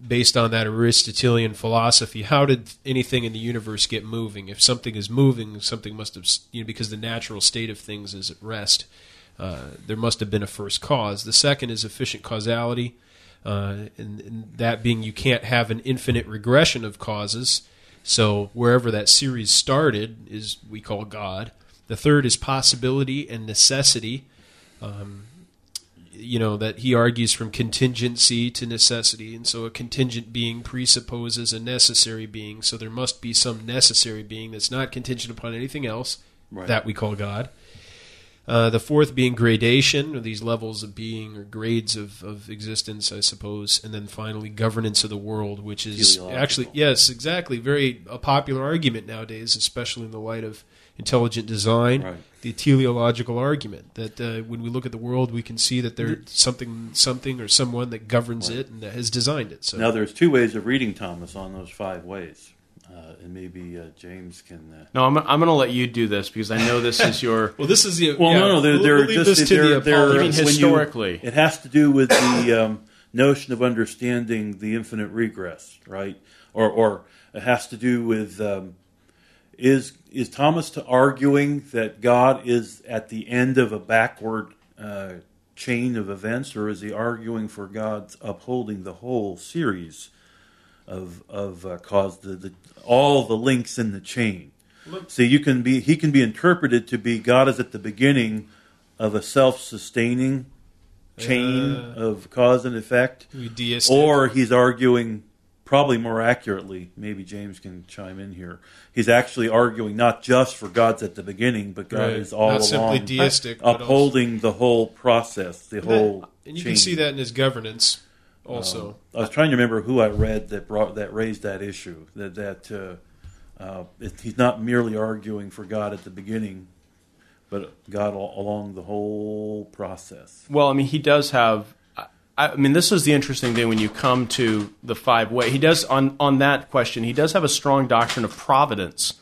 based on that Aristotelian philosophy. How did anything in the universe get moving? If something is moving, something must have, you know, because the natural state of things is at rest. Uh, there must have been a first cause. The second is efficient causality, and, and that being you can't have an infinite regression of causes. So wherever that series started is we call God. The third is possibility and necessity. Um, you know that he argues from contingency to necessity, and so a contingent being presupposes a necessary being. So there must be some necessary being that's not contingent upon anything else. Right. That we call God. Uh, the fourth being gradation, or these levels of being or grades of, of existence, I suppose. And then finally, governance of the world, which is actually, yes, exactly, very a popular argument nowadays, especially in the light of intelligent design. Right. The teleological argument that uh, when we look at the world, we can see that there's something, something or someone that governs it and that has designed it. So Now, there's two ways of reading Thomas on those five ways, uh, and maybe uh, James can. Uh, No, I'm, I'm going to let you do this because I know this is your. [LAUGHS] well, this is the Well, yeah, no, no, they're, they're we'll leave just this to they're, the they're, You mean apologists. when you- historically. it has to do with the um, notion of understanding the infinite regress, right? Or, or it has to do with um, is is Thomas to arguing that God is at the end of a backward uh, chain of events, or is he arguing for God's upholding the whole series of of uh, cause the, the all the links in the chain? See, you can be he can be interpreted to be God is at the beginning of a self-sustaining chain Uh. of cause and effect, or he's arguing probably more accurately. Maybe James can chime in here. He's actually arguing not just for God's at the beginning, but God Right. is all Not simply along deistic, upholding the whole process, the whole. and you chain. can see that in his governance also. I was trying to remember who I read that brought that raised that issue. That that uh, uh, it, he's not merely arguing for God at the beginning, but God all, along the whole process. Well, I mean, he does have. I, I mean, this is the interesting thing when you come to the five way. He does on on that question. He does have a strong doctrine of providence.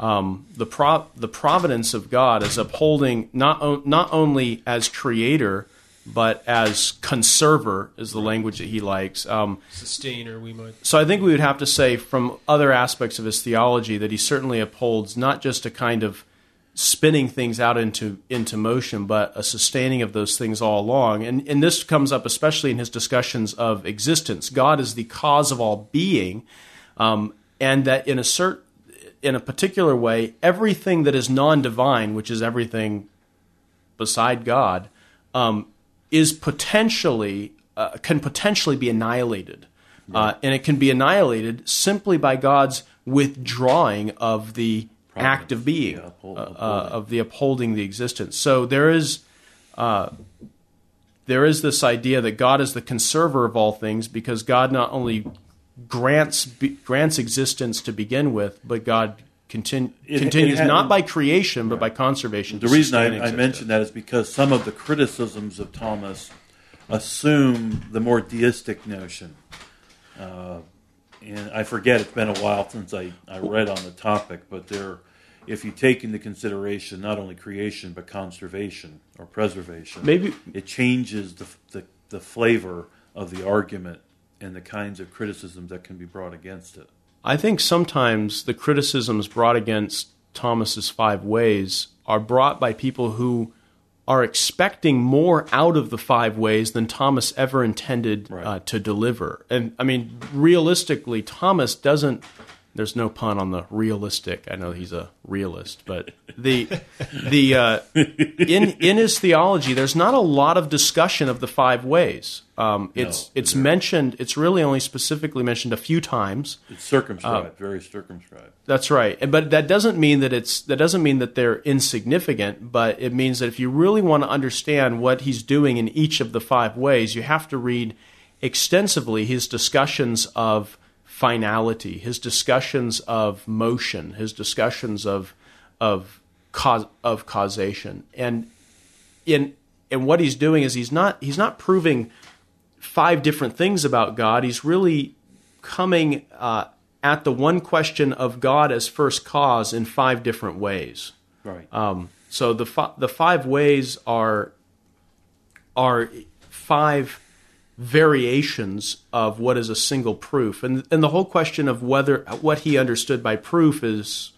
Um, the the providence of God is upholding not o- not only as creator but as conserver is the language that he likes. Um, Sustainer, we might. so I think we would have to say from other aspects of his theology that he certainly upholds not just a kind of spinning things out into into motion, but a sustaining of those things all along. And and this comes up especially in his discussions of existence. God is the cause of all being, um, and that in a cert in a particular way, everything that is non-divine, which is everything beside God, um, is potentially uh, can potentially be annihilated, uh, and it can be annihilated simply by God's withdrawing of the act of being, Yeah, uphold- uh, uh, of the upholding the existence. So there is. Uh, there is this idea that God is the conserver of all things because God not only grants grants existence to begin with, but God continu- It- it continues had- not by creation but by conservation. The reason I, I mentioned that is because some of the criticisms of Thomas assume the more deistic notion. Uh, and I forget, it's been a while since I, I read on the topic, but there, if you take into consideration not only creation but conservation or preservation, Maybe- it changes the, the, the flavor of the argument and the kinds of criticisms that can be brought against it. I think sometimes the criticisms brought against Thomas's five ways are brought by people who are expecting more out of the five ways than Thomas ever intended Right. uh, to deliver. And I mean, realistically, Thomas doesn't. There's no pun on the realistic. I know he's a realist, but the the uh, in in his theology, there's not a lot of discussion of the five ways. Um, it's it's mentioned. It's really only specifically mentioned a few times. It's circumscribed, Uh, very circumscribed. That's right. And- But that doesn't mean that it's that doesn't mean that they're insignificant, but it means that if you really want to understand what he's doing in each of the five ways, you have to read extensively his discussions of finality, his discussions of motion, his discussions of of cause of causation. And in and what he's doing is he's not he's not proving five different things about God. He's really coming uh, at the one question of God as first cause in five different ways. Right. Um, so the fi- the five ways are are five variations of what is a single proof, and and the whole question of whether what he understood by proof is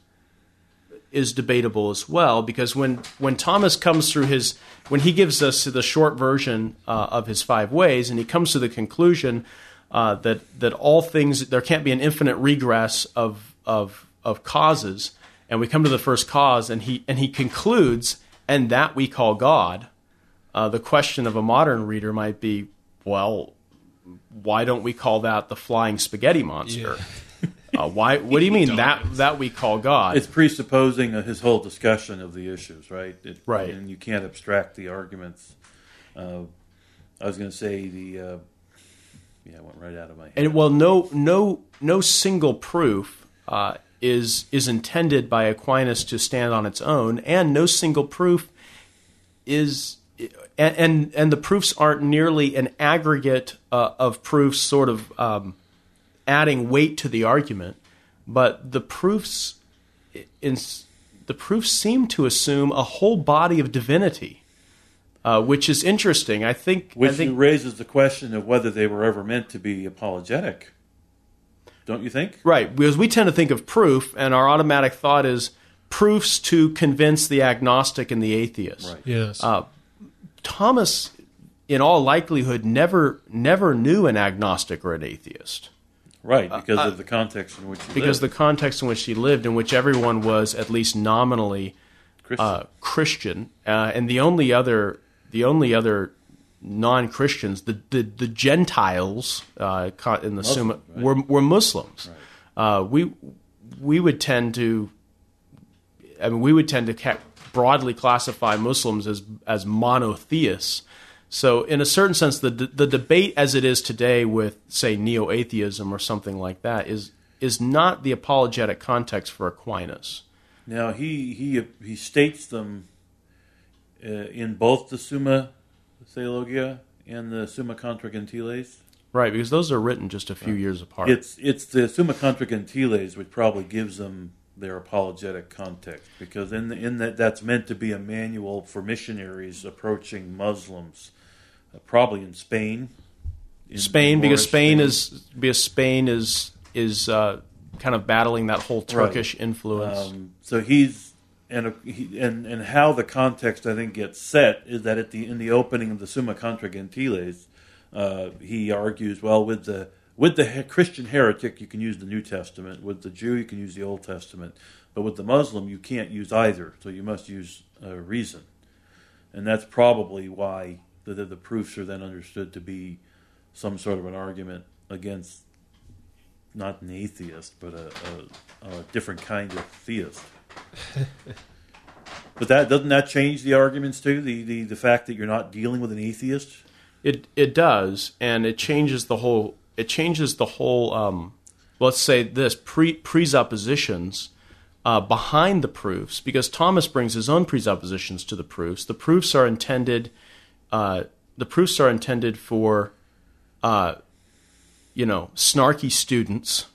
is debatable as well because when when Thomas comes through his when he gives us the short version uh, of his five ways and he comes to the conclusion uh, that that all things there can't be an infinite regress of of of causes. And we come to the first cause and he and he concludes and that we call God. Uh, the question of a modern reader might be well why don't we call that the flying spaghetti monster uh, why [LAUGHS] what do you mean that that we call God It's presupposing uh, his whole discussion of the issues, right? It, Right. And you can't abstract the arguments. Uh, I was going to say the. Uh, yeah, it went right out of my head. And well, no, no, no single proof uh, is is intended by Aquinas to stand on its own, and no single proof is, and and, and the proofs aren't nearly an aggregate uh, of proofs, sort of um, adding weight to the argument, but the proofs, in the proofs seem to assume a whole body of divinity. Uh, which is interesting. I think. I Which think raises the question of whether they were ever meant to be apologetic. Don't you think? Right, because we tend to think of proof, and our automatic thought is proofs to convince the agnostic and the atheist. Right. Yes. Uh, Thomas, in all likelihood, never never knew an agnostic or an atheist Right, because of the context in which he uh, because the lived. context in which he lived, in which everyone was at least nominally Christian. uh, Christian, uh, and the only other the only other non-Christians, the the, the Gentiles uh, in the Muslims, Summa right. were were Muslims. Uh, we we would tend to, I mean, we would tend to ca- broadly classify Muslims as as monotheists. So, in a certain sense, the the debate as it is today with, say, neo atheism or something like that is is not the apologetic context for Aquinas. Now he he he states them uh, in both the Summa Theologia and the Summa Contra Gentiles. Right, because those are written just a few years apart. It's it's the Summa Contra Gentiles which probably gives them their apologetic context because in the, in that that's meant to be a manual for missionaries approaching Muslims, uh, probably in Spain. in Spain, because Moorish Spain is because Spain is is uh, kind of battling that whole Turkish influence. Um, so he's and he, and and how the context I think gets set is that at the in the opening of the Summa Contra Gentiles, uh, he argues well with the with the Christian heretic you can use the New Testament, with the Jew you can use the Old Testament, but with the Muslim you can't use either. So you must use uh, reason, and that's probably why the, the the proofs are then understood to be some sort of an argument against not an atheist, but a, a, a different kind of theist. [LAUGHS] but that doesn't that change the arguments too? The, the the fact that you're not dealing with an atheist. It it does, and it changes the whole. It changes the whole. Um, let's say this pre presuppositions uh, behind the proofs, because Thomas brings his own presuppositions to the proofs. The proofs are intended. Uh, the proofs are intended for, uh, you know, snarky students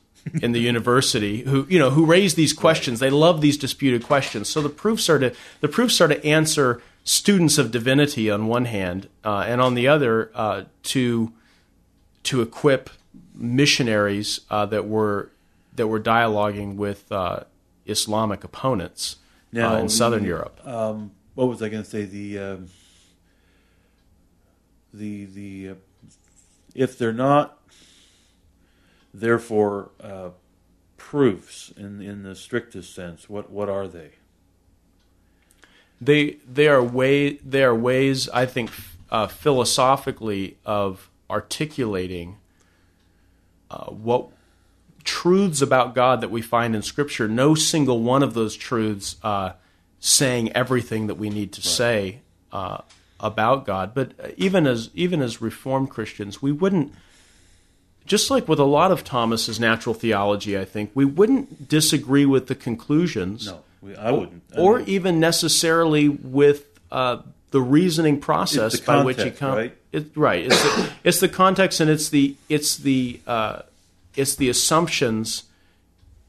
in the [LAUGHS] university who you know who raise these questions. They love these disputed questions. So the proofs are to the proofs are to answer students of divinity on one hand, uh, and on the other uh, to to equip missionaries uh, that were that were dialoguing with uh, Islamic opponents Now, uh, in Southern the- Europe. Um, what was I going to say? The um, the the uh, if they're not therefore uh, proofs in in the strictest sense, what what are they? They they are way they are ways I think uh, philosophically of articulating uh, what truths about God that we find in Scripture. No single one of those truths uh, saying everything that we need to right. say uh, about God. But even as even as Reformed Christians, we wouldn't. Just like with a lot of Thomas's natural theology, I think we wouldn't disagree with the conclusions. No, we, I wouldn't. I or even necessarily with uh, the reasoning process the by context, which he comes. Right, it, right. It's the, it's the context, and it's the it's the uh, it's the assumptions.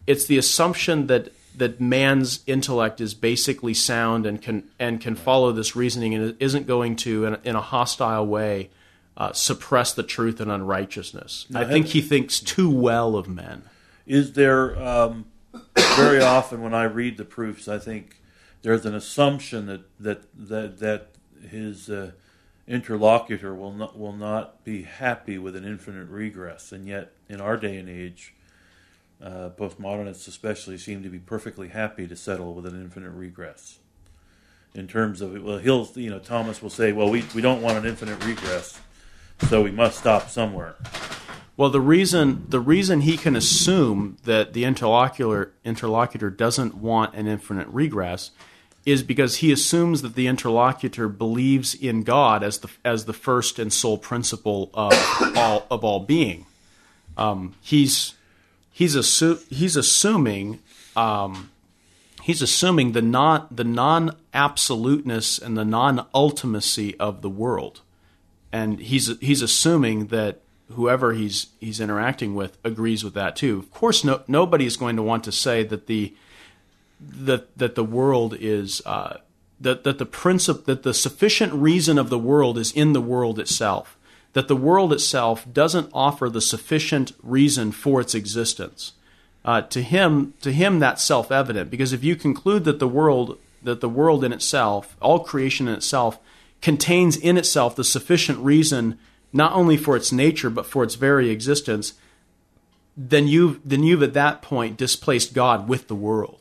It's the assumption that that man's intellect is basically sound and can and can follow this reasoning and isn't going to in a, in a hostile way uh, suppress the truth and unrighteousness. I think he thinks too well of men. Is there um, very often when I read the proofs, I think there's an assumption that that that that his uh, interlocutor will not will not be happy with an infinite regress, and yet in our day and age, uh, postmodernists especially seem to be perfectly happy to settle with an infinite regress. In terms of well, he'll you know Thomas will say, well, we we don't want an infinite regress, so we must stop somewhere. Well, the reason the reason he can assume that the interlocutor interlocutor doesn't want an infinite regress is because he assumes that the interlocutor believes in God as the as the first and sole principle of all of all being. Um, he's he's assu- he's assuming um, he's assuming the non the non absoluteness and the non ultimacy of the world, and he's he's assuming that whoever he's he's interacting with agrees with that too. Of course, no, nobody is going to want to say that the that that the world is uh, that that the principle that the sufficient reason of the world is in the world itself. That the world itself doesn't offer the sufficient reason for its existence. Uh, to him, to him, that's self-evident because if you conclude that the world that the world in itself, all creation in itself, contains in itself the sufficient reason not only for its nature but for its very existence, then you've then you've at that point displaced God with the world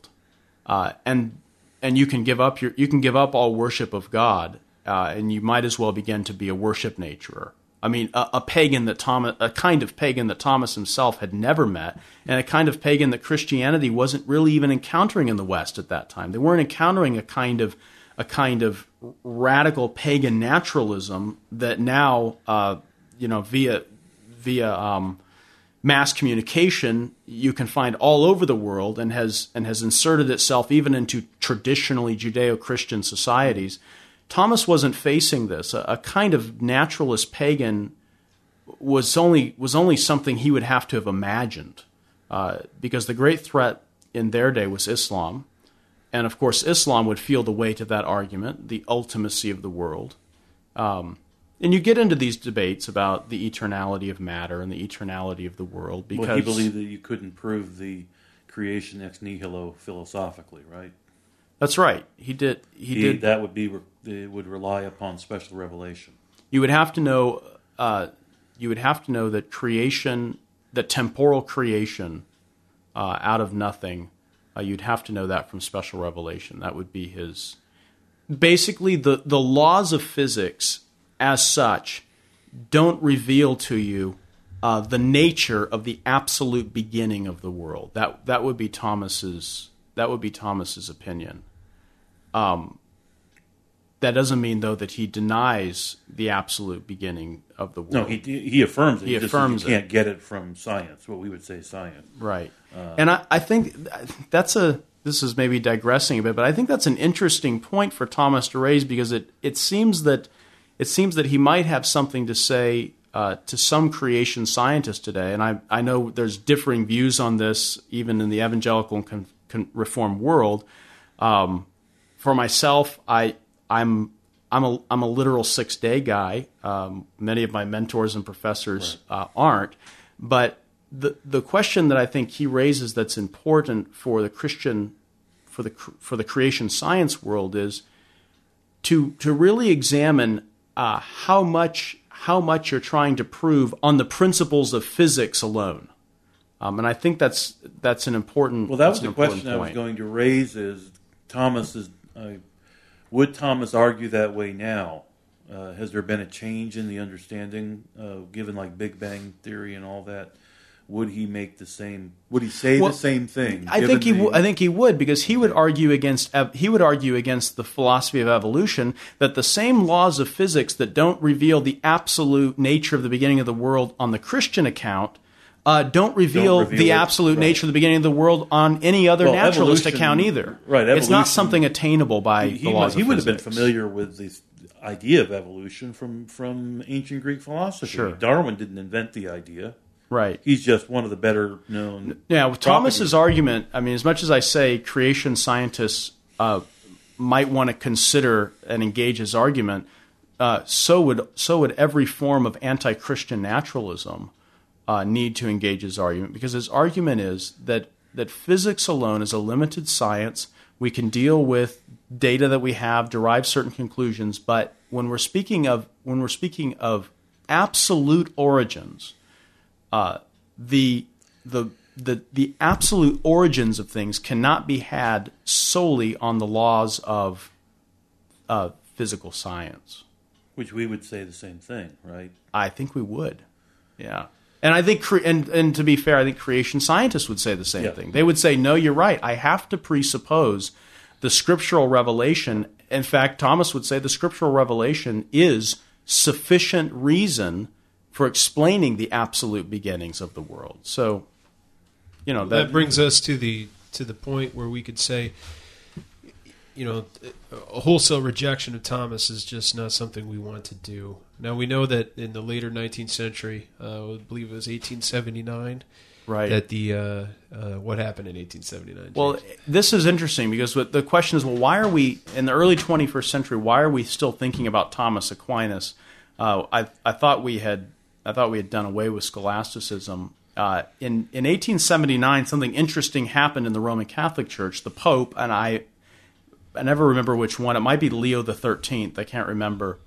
uh, and and you can give up your you can give up all worship of God, uh, and you might as well begin to be a worship naturer. I mean, a, a, pagan that Thomas, a kind of pagan that Thomas himself had never met, and a kind of pagan that Christianity wasn't really even encountering in the West at that time. They weren't encountering a kind of a kind of radical pagan naturalism that now, uh, you know, via via um, mass communication you can find all over the world and has and has inserted itself even into traditionally Judeo-Christian societies. Thomas wasn't facing this. A, a, kind of naturalist pagan was only was only something he would have to have imagined, uh, because the great threat in their day was Islam, and of course Islam would feel the weight of that argument, the ultimacy of the world. Um, and you get into these debates about the eternality of matter and the eternality of the world because well, he believed that you couldn't prove the creation ex nihilo philosophically, right? That's right. He did. He, he did. That would be. It would rely upon special revelation. You would have to know. Uh, you would have to know that creation, that temporal creation, uh, out of nothing. Uh, you'd have to know that from special revelation. That would be his. Basically, the the laws of physics as such don't reveal to you uh, the nature of the absolute beginning of the world. That that would be Thomas's that would be Thomas's opinion. Um, that doesn't mean though that he denies the absolute beginning of the world. No, he he affirms it. He, he affirms you can't get it from science. What we would say science. Right. Uh, and I, I think that's a this is maybe digressing a bit, but I think that's an interesting point for Thomas to raise because it it seems that it seems that he might have something to say uh, to some creation scientists today. And I, I know there's differing views on this, even in the evangelical and con, con, reform world. Um, for myself, I, I'm I'm a I'm a literal six day guy. Um, many of my mentors and professors right. uh, aren't, but the the question that I think he raises that's important for the Christian for the for the creation science world is to to really examine uh, how much how much you're trying to prove on the principles of physics alone. Um, and I think that's that's an important. Well, that was the question I was going to raise: is Thomas is uh, would Thomas argue that way now? Uh, has there been a change in the understanding, uh, given like Big Bang theory and all that? Would he make the same? Would he say Well, the same thing? I think he. the- w- I think he would because he would argue against. ev- He would argue against the philosophy of evolution that the same laws of physics that don't reveal the absolute nature of the beginning of the world on the Christian account. Uh, don't reveal reveal the it, absolute right. nature of the beginning of the world on any other Well, naturalist account either. right, It's not something attainable by he, the laws he of would have been familiar with the idea of evolution from from ancient Greek philosophy. Sure. Darwin didn't invent the idea. Right. He's just one of the better known. Yeah, with Thomas's argument, I mean, as much as I say creation scientists uh, might want to consider and engage his argument, uh, so would so would every form of anti-Christian naturalism uh, need to engage his argument because his argument is that that physics alone is a limited science. We can deal with data that we have, derive certain conclusions, but when we're speaking of when we're speaking of absolute origins, uh, the the the the absolute origins of things cannot be had solely on the laws of uh, physical science. which we would say the same thing, right? I think we would, yeah. And I think, cre- and and to be fair, I think creation scientists would say the same Yeah. thing. They would say, "No, you're right. I have to presuppose the scriptural revelation." In fact, Thomas would say the scriptural revelation is sufficient reason for explaining the absolute beginnings of the world. So, you know that brings us to the to the point where we could say, you know, a wholesale rejection of Thomas is just not something we want to do. Now we know that in the later 19th century, uh, I believe it was 1879, right. that the uh, uh, what happened in 1879. Well, this is interesting because what the question is, well, why are we in the early 21st century? Why are we still thinking about Thomas Aquinas? Uh, I I thought we had I thought we had done away with scholasticism. Uh, in in 1879, something interesting happened in the Roman Catholic Church. The Pope and I, I never remember which one. It might be Leo the Thirteenth. I can't remember.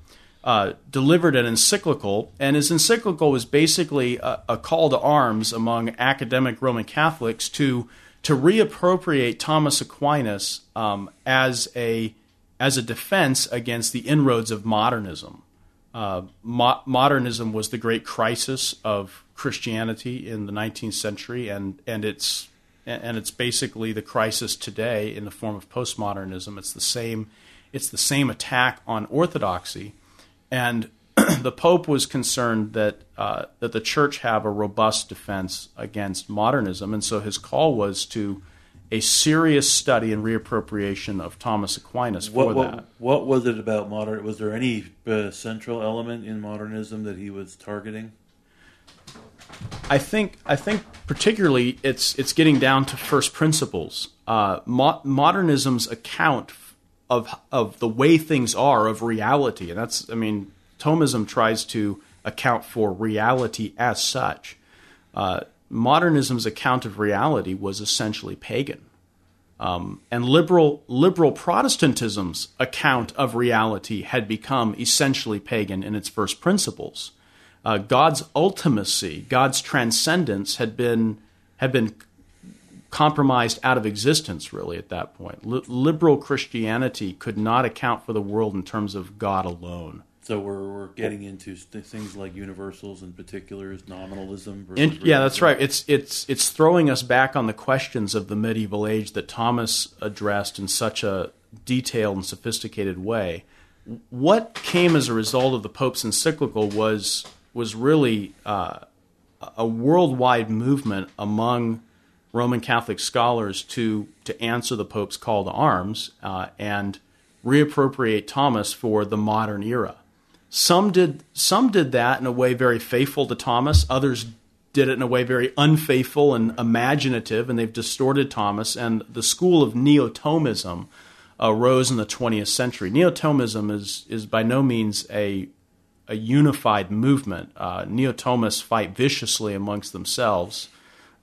Uh, delivered an encyclical, and his encyclical was basically a, a call to arms among academic Roman Catholics to to reappropriate Thomas Aquinas um, as a as a defense against the inroads of modernism. Uh, mo- modernism was the great crisis of Christianity in the 19th century, and and it's and it's basically the crisis today in the form of postmodernism. It's the same it's the same attack on orthodoxy, and [CLEARS THROAT] the Pope was concerned that uh, that the Church have a robust defense against modernism, and so his call was to a serious study and reappropriation of Thomas Aquinas for What, that. what, what was it about modern? Was there any uh, central element in modernism that he was targeting? I think I think particularly it's it's getting down to first principles. Uh, mo- modernism's account of of the way things are of reality, and that's I mean Thomism tries to account for reality as such. Uh, modernism's account of reality was essentially pagan, um, and liberal liberal Protestantism's account of reality had become essentially pagan in its first principles uh, God's ultimacy, God's transcendence had been had been compromised out of existence. Really, at that point, Li- liberal Christianity could not account for the world in terms of God alone. So we're, we're getting into st- things like universals and particulars, nominalism. Versus And, yeah, that's right. It's it's it's throwing us back on the questions of the medieval age that Thomas addressed in such a detailed and sophisticated way. What came as a result of the Pope's encyclical was was really uh, a worldwide movement among Roman Catholic scholars to to answer the Pope's call to arms uh, and reappropriate Thomas for the modern era. Some did some did that in a way very faithful to Thomas. Others did it in a way very unfaithful and imaginative, and they've distorted Thomas. And the school of Neo-Thomism arose in the 20th century. Neo-Thomism is is by no means a a unified movement. Uh, Neo-Thomists fight viciously amongst themselves.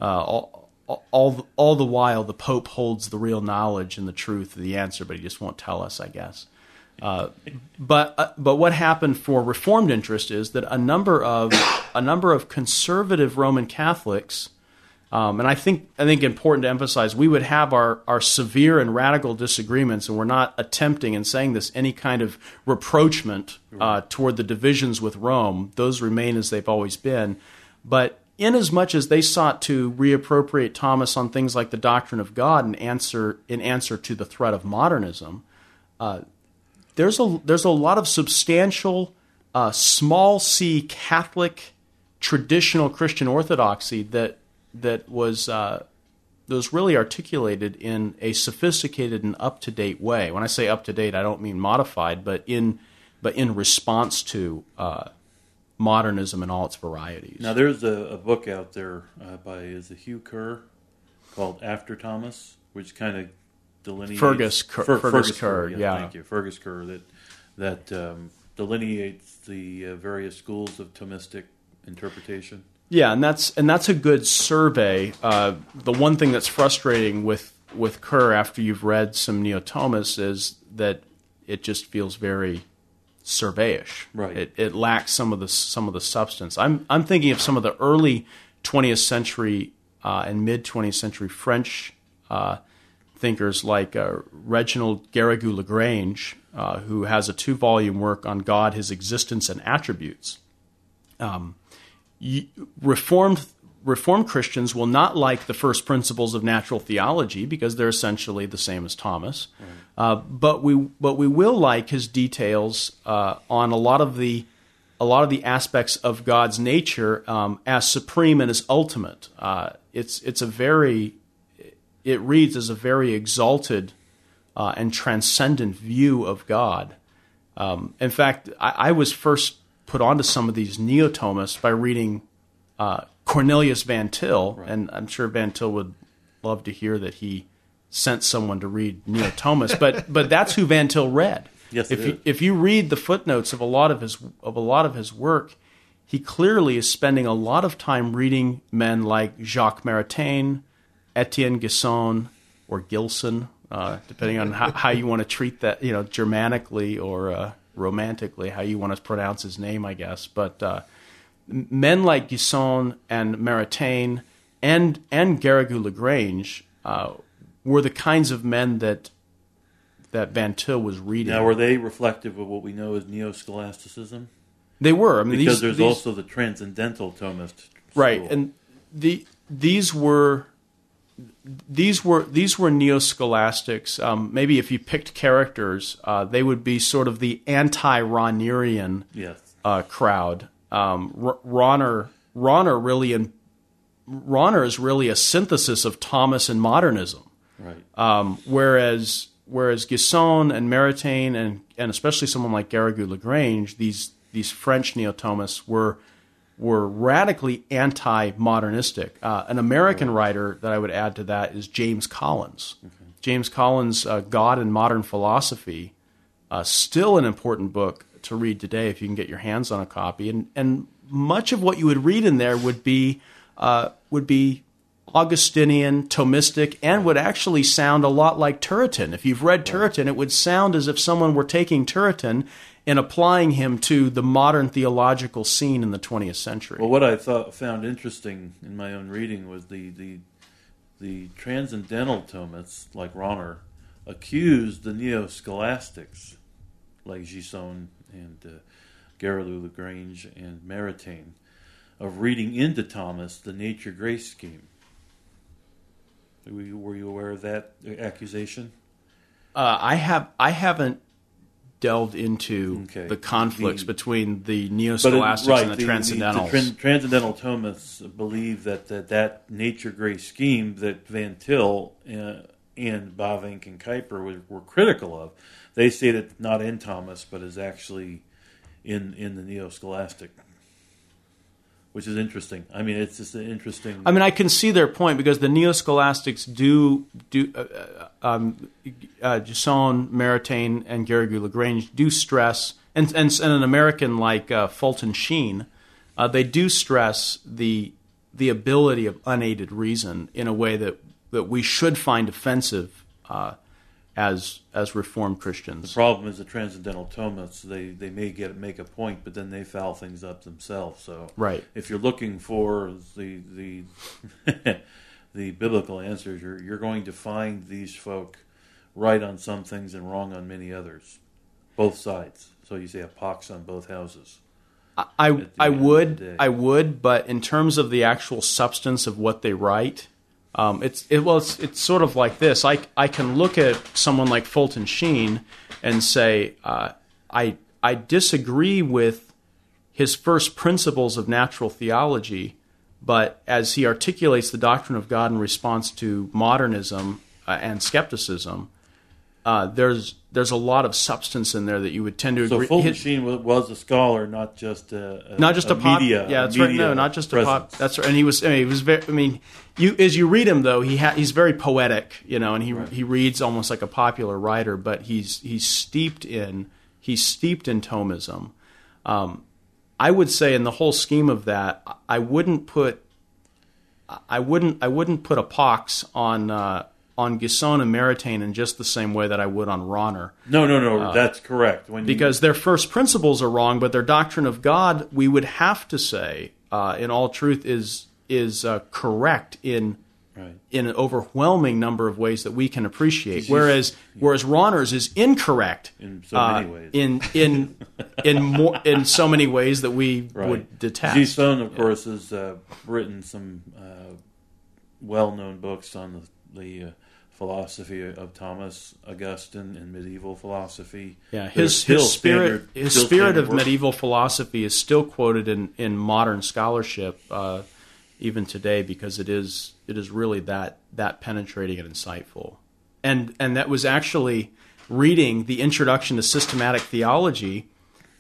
Uh, all, all, all the while, the Pope holds the real knowledge and the truth of the answer, but he just won't tell us, I guess. Uh, but uh, but what happened for Reformed interest is that a number of a number of conservative Roman Catholics, um, and I think I think important to emphasize, we would have our our severe and radical disagreements, and we're not attempting in saying this any kind of reproachment uh, toward the divisions with Rome. Those remain as they've always been, but inasmuch as they sought to reappropriate Thomas on things like the doctrine of God and answer in answer to the threat of modernism, uh, there's a there's a lot of substantial uh, small c Catholic traditional Christian orthodoxy that that was uh, that was really articulated in a sophisticated and up to date way. When I say up to date, I don't mean modified, but in but in response to uh, modernism in all its varieties. Now, there's a, a book out there uh, by is it Hugh Kerr called After Thomas, which kind of delineates Fergus Kerr- Fer- Fergus Kerr, yeah. thank you, Fergus Kerr that that um, delineates the uh, various schools of Thomistic interpretation. Yeah, and that's and that's a good survey. Uh, the one thing that's frustrating with with Kerr after you've read some Neo-Thomists is that it just feels very surveyish. Right. It, it lacks some of the some of the substance. I'm I'm thinking of some of the early 20th century uh, and mid 20th century French uh, thinkers like uh, Reginald Garrigou Lagrange, uh, who has a two volume work on God, His existence and attributes. Um, reformed Reformed Christians will not like the first principles of natural theology because they're essentially the same as Thomas, uh, but we but we will like his details uh, on a lot of the a lot of the aspects of God's nature um, as supreme and as ultimate. Uh, it's it's a very it reads as a very exalted uh, and transcendent view of God. Um, in fact, I, I was first put onto some of these neo-Thomists by reading uh, Cornelius Van Til, and I'm sure Van Til would love to hear that he sent someone to read Neo-Thomas, but [LAUGHS] but that's who Van Til read. Yes, if you, if you read the footnotes of a lot of his of a lot of his work, he clearly is spending a lot of time reading men like Jacques Maritain, Etienne Gisson, or Gilson, uh, depending on how, how you want to treat that, you know, Germanically or uh, romantically, how you want to pronounce his name, I guess. But uh, men like Gisson and Maritain and and Garrigou Lagrange uh, were the kinds of men that that Van Til was reading. Now, were they reflective of what we know as neo-scholasticism? they were. I mean, Because these, there's these- also the transcendental Thomist, right, and the these were these were these were neo-scholastics. Um, maybe if you picked characters, uh, they would be sort of the anti-Rahnerian yes, uh, crowd. Um, R- Rahner, Rahner really, in, Rahner is really a synthesis of Thomas and modernism. right. Um, whereas whereas Gisson and Maritain and and especially someone like Garrigou Lagrange, these these French neo-Thomists were were radically anti-modernistic. Uh, an American writer that I would add to that is James Collins. James Collins' uh, God and Modern Philosophy, uh, still an important book to read today if you can get your hands on a copy. And and much of what you would read in there would be uh, would be Augustinian, Thomistic, and would actually sound a lot like Turretin. If you've read Turretin, it would sound as if someone were taking Turretin and applying him to the modern theological scene in the 20th century. Well, what I thought found interesting in my own reading was the the, the transcendental Thomists, like Rahner, accused the neo-scholastics, like Gisson and uh, Garrigou Lagrange and Maritain, of reading into Thomas the nature grace scheme. Were you, were you aware of that accusation? Uh, I have I haven't delved into Okay. the conflicts The- between the neo-scholastics right, and the, transcendentals. tran- transcendental Thomists believe that, that that nature grace scheme that Van Til uh, and Bavinck and Kuyper were, were critical of, they say that not in Thomas, but is actually in in the neo scholastic, which is interesting. I mean, it's just an interesting. I mean, I can see their point because the neo-scholastics do do uh, uh, um, uh, Gisson, Maritain, and Garrigou Lagrange do stress, and and, and an American like uh, Fulton Sheen, uh, they do stress the the ability of unaided reason in a way that that we should find offensive uh, as as Reformed Christians. The problem is the transcendental Thomists. They they may get make a point, but then they foul things up themselves. So Right. if you're looking for the the [LAUGHS] the biblical answers, you're you're going to find these folk right on some things and wrong on many others, both sides. So you say a pox on both houses. I I end of the would. I would, but in terms of the actual substance of what they write, um, it's it, well it's it's sort of like this. I I can look at someone like Fulton Sheen and say uh, I I disagree with his first principles of natural theology, but as he articulates the doctrine of God in response to modernism uh, and skepticism, uh, there's there's a lot of substance in there that you would tend to So agree. Fulton his- Sheen wa- was a scholar, not just a, a not just a, pop. media. yeah, that's right. No, not just a pop. That's right. And he was. I mean, he was very. I mean, you as you read him though, he ha, he's very poetic, you know, and he he reads almost like a popular writer, but he's he's steeped in he's steeped in Thomism. Um, I would say in the whole scheme of that, I wouldn't put I wouldn't I wouldn't put a pox on uh, on Gilson and Maritain in just the same way that I would on Rahner No, no, no. that's correct. When you- Uh, because their first principles are wrong, but their doctrine of God, we would have to say, uh, in all truth, is is uh, correct in right. in an overwhelming number of ways that we can appreciate. Whereas whereas Rahner's is incorrect In so uh, many ways. in in [LAUGHS] in more in so many ways that we Right. would detest. Gilson, of course, has uh, written some uh, well-known books on the, the uh, philosophy of Thomas Augustine and medieval philosophy. Yeah, his his spirit standard- his spirit of work. medieval philosophy is still quoted in, in modern scholarship uh, even today because it is it is really that that penetrating and insightful. And and that was actually reading the introduction to systematic theology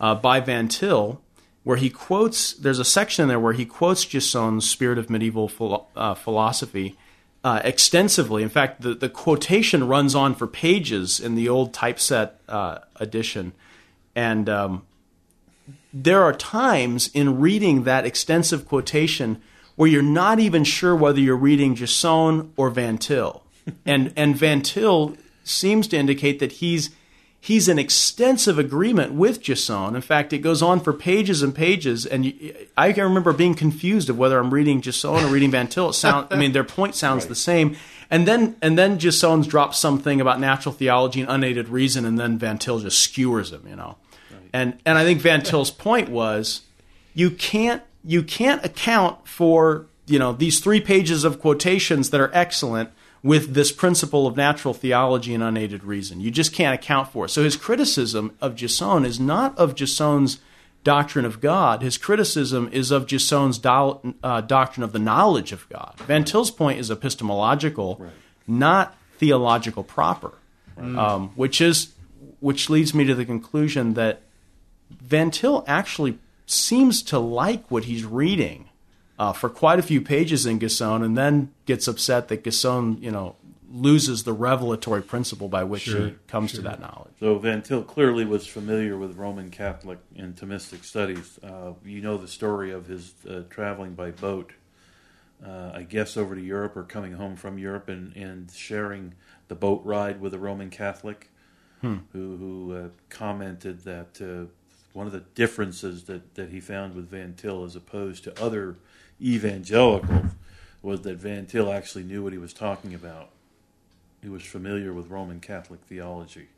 uh, by Van Til, where he quotes. There's a section there where he quotes Gilson's Spirit of Medieval Philo- uh, Philosophy uh, extensively. In fact, the, the quotation runs on for pages in the old typeset uh, edition, and um, there are times in reading that extensive quotation where you're not even sure whether you're reading Gilson or Van Til. [LAUGHS] and and Van Til seems to indicate that he's he's in extensive agreement with Gilson. In fact, it goes on for pages and pages, and I can remember being confused of whether I'm reading Gilson or reading Van Til. It sound, I mean, their point sounds the same. And then and then Gilson's drops something about natural theology and unaided reason, and then Van Til just skewers him, you know. And and I think Van Til's point was you can't you can't account for you know these three pages of quotations that are excellent with this principle of natural theology and unaided reason. You just can't account for it. So his criticism of Gilson is not of Gilson's doctrine of God. His criticism is of Gilson's do, uh, doctrine of the knowledge of God. Van Til's point is epistemological, not theological proper, um, which is which leads me to the conclusion that Van Til actually seems to like what he's reading uh, for quite a few pages in Gilson, and then gets upset that Gilson, you know, loses the revelatory principle by which Sure, he comes to that knowledge. So Van Til clearly was familiar with Roman Catholic and Thomistic studies. Uh, you know the story of his uh, traveling by boat, uh, I guess over to Europe or coming home from Europe and, and sharing the boat ride with a Roman Catholic who, who uh, commented that uh, one of the differences that, that he found with Van Til as opposed to other evangelicals was that Van Til actually knew what he was talking about. He was familiar with Roman Catholic theology.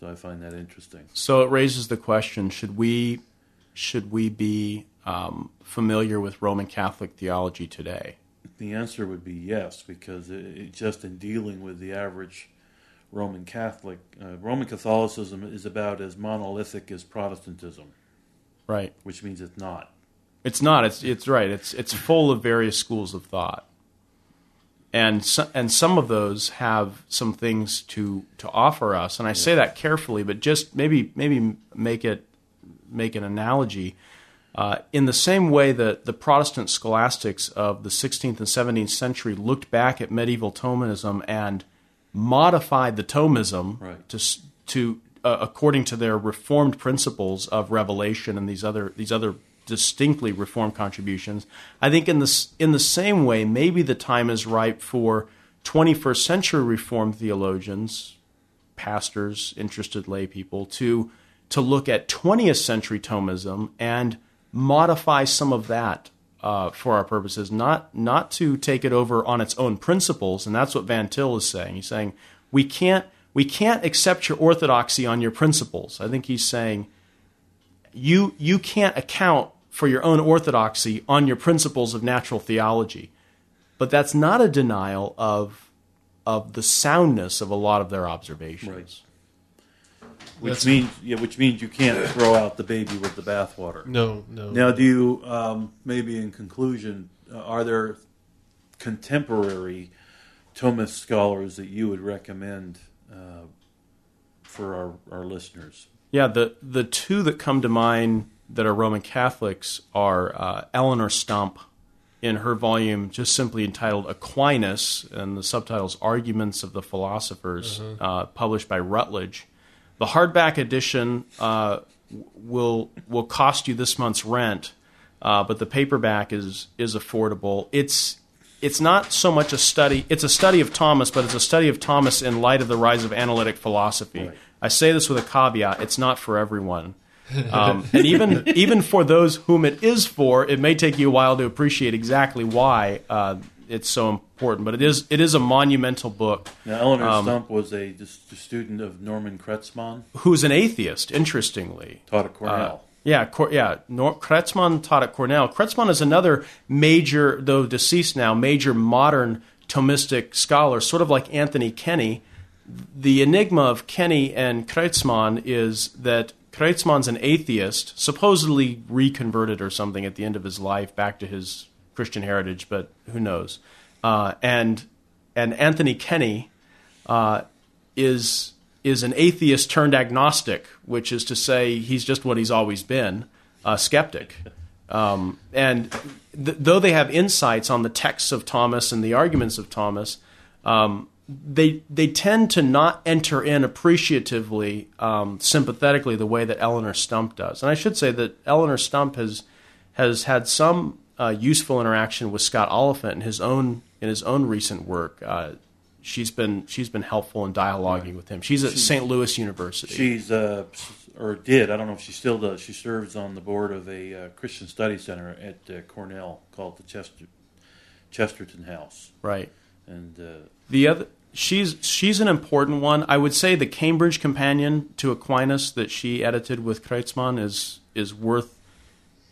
So I find that interesting. So it raises the question: Should we should we be um, familiar with Roman Catholic theology today? The answer would be yes, because it, it, just in dealing with the average Roman Catholic, uh, Roman Catholicism is about as monolithic as Protestantism, Right. which means it's not. It's not. It's it's right. It's it's full of various schools of thought, and so, and some of those have some things to to offer us. And I say that carefully, but just maybe maybe make it make an analogy. Uh, in the same way that the Protestant scholastics of the 16th and 17th century looked back at medieval Thomism and modified the Thomism Right. to to uh, according to their reformed principles of revelation and these other these other distinctly reform contributions. I think in this in the same way, maybe the time is ripe for 21st century reformed theologians pastors, interested lay people to to look at 20th century Thomism and modify some of that uh, for our purposes, not not to take it over on its own principles, and that's what Van Til is saying. He's saying we can't we can't accept your orthodoxy on your principles. I think he's saying you you can't account for your own orthodoxy on your principles of natural theology, but that's not a denial of of the soundness of a lot of their observations. Right. Which means, yeah, which means you can't throw out the baby with the bathwater. No, no. Now, do you um, maybe in conclusion, uh, are there contemporary Thomas scholars that you would recommend uh, for our, our listeners? Yeah, the the two that come to mind that are Roman Catholics are uh, Eleonore Stump in her volume just simply entitled Aquinas, and the subtitle's Arguments of the Philosophers, uh, published by Routledge. The hardback edition uh, will will cost you this month's rent, uh, but the paperback is is affordable. It's it's not so much a study; it's a study of Thomas, but it's a study of Thomas in light of the rise of analytic philosophy. I say this with a caveat: it's not for everyone. Um, and even [LAUGHS] even for those whom it is for, it may take you a while to appreciate exactly why uh, it's so important. But it is it is a monumental book. Now, Eleonore Um, Stump was a, just a student of Norman Kretzmann, Who's an atheist? Interestingly, taught at Cornell. Yeah, Cor- yeah. Nor- Kretzmann taught at Cornell. Kretzmann is another major, though deceased now, major modern Thomistic scholar, sort of like Anthony Kenny. The enigma of Kenny and Kretzmann is that Kretzmann's an atheist, supposedly reconverted or something at the end of his life back to his Christian heritage, but who knows? Uh, and and Anthony Kenny uh, is is an atheist turned agnostic, which is to say he's just what he's always been, a skeptic. Um, and th- though they have insights on the texts of Thomas and the arguments of Thomas, um, they they tend to not enter in appreciatively, um, sympathetically, the way that Eleonore Stump does. And I should say that Eleonore Stump has has had some uh, useful interaction with Scott Oliphint in his own in his own recent work. Uh, she's been she's been helpful in dialoguing with him. She's at St. Louis University. She's uh, or did I don't know if she still does. She serves on the board of a uh, Christian Study Center at uh, Cornell called the Chester, Chesterton House, right. and uh, The other she's she's an important one. I would say the Cambridge Companion to Aquinas that she edited with Kretzmann is is worth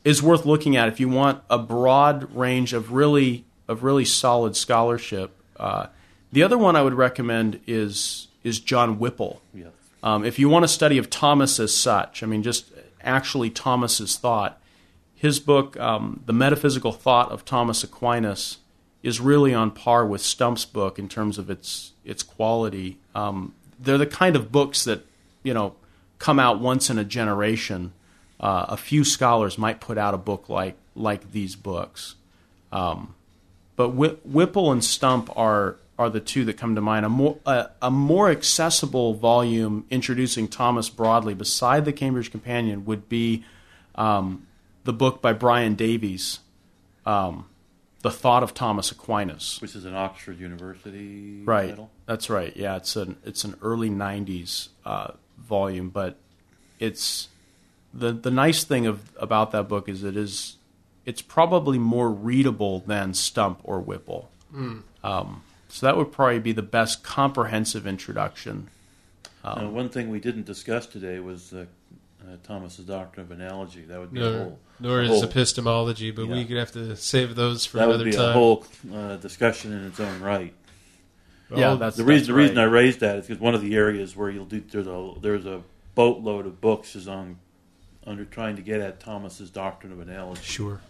is worth looking at if you want a broad range of really of really solid scholarship. Uh, the other one I would recommend is is John Wippel. yes, Um, if you want a study of Thomas as such, I mean, just actually Thomas's thought, his book, um, The Metaphysical Thought of Thomas Aquinas, is really on par with Stump's book in terms of its its quality. Um, they're the kind of books that you know come out once in a generation. Uh, a few scholars might put out a book like like these books, um, but Whi- Wippel and Stump are are the two that come to mind. A more a, a more accessible volume introducing Thomas broadly, beside the Cambridge Companion, would be um, the book by Brian Davies, um, "The Thought of Thomas Aquinas." which is an Oxford University Right, title. that's right. Yeah, it's an it's an early '90s uh, volume, but it's the the nice thing of about that book is it is it's probably more readable than Stump or Wippel. Um, so that would probably be the best comprehensive introduction. Um, Now, one thing we didn't discuss today was uh, uh, Thomas's doctrine of analogy. That would be a Nor, whole. nor a is whole- epistemology, but we could have to save those for that would another be time. a whole uh, discussion in its own right. yeah, that's the reason that's the reason I raised that is because one of the areas where you'll do there's a there's a boatload of books is on under trying to get at Thomas's doctrine of analogy. Sure.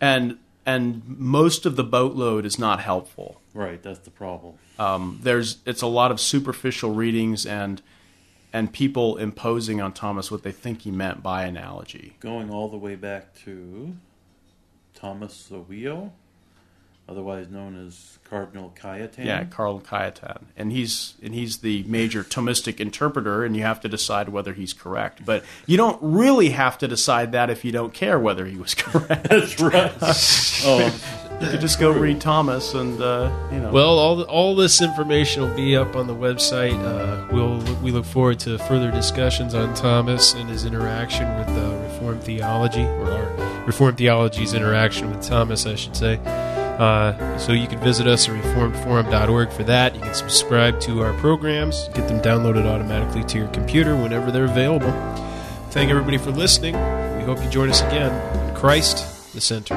and and most of the boatload is not helpful. Right, that's the problem. Um, there's it's a lot of superficial readings and and people imposing on Thomas what they think he meant by analogy. Going all the way back to Thomas de Vio, otherwise known as Cardinal Cajetan. Yeah, Carl Cajetan, and he's and he's the major Thomistic interpreter, and you have to decide whether he's correct. But you don't really have to decide that if you don't care whether he was [LAUGHS] correct. that's right. [LAUGHS] oh, you could just go read Thomas, and uh, you know. Well, all all this information will be up on the website. Uh, we'll we look forward to further discussions on Thomas and his interaction with uh, Reformed theology, or our Reformed theology's interaction with Thomas, I should say. Uh, so you can visit us at reformedforum.org for that. You can subscribe to our programs, get them downloaded automatically to your computer whenever they're available. Thank everybody for listening. We hope you join us again. Christ, the center.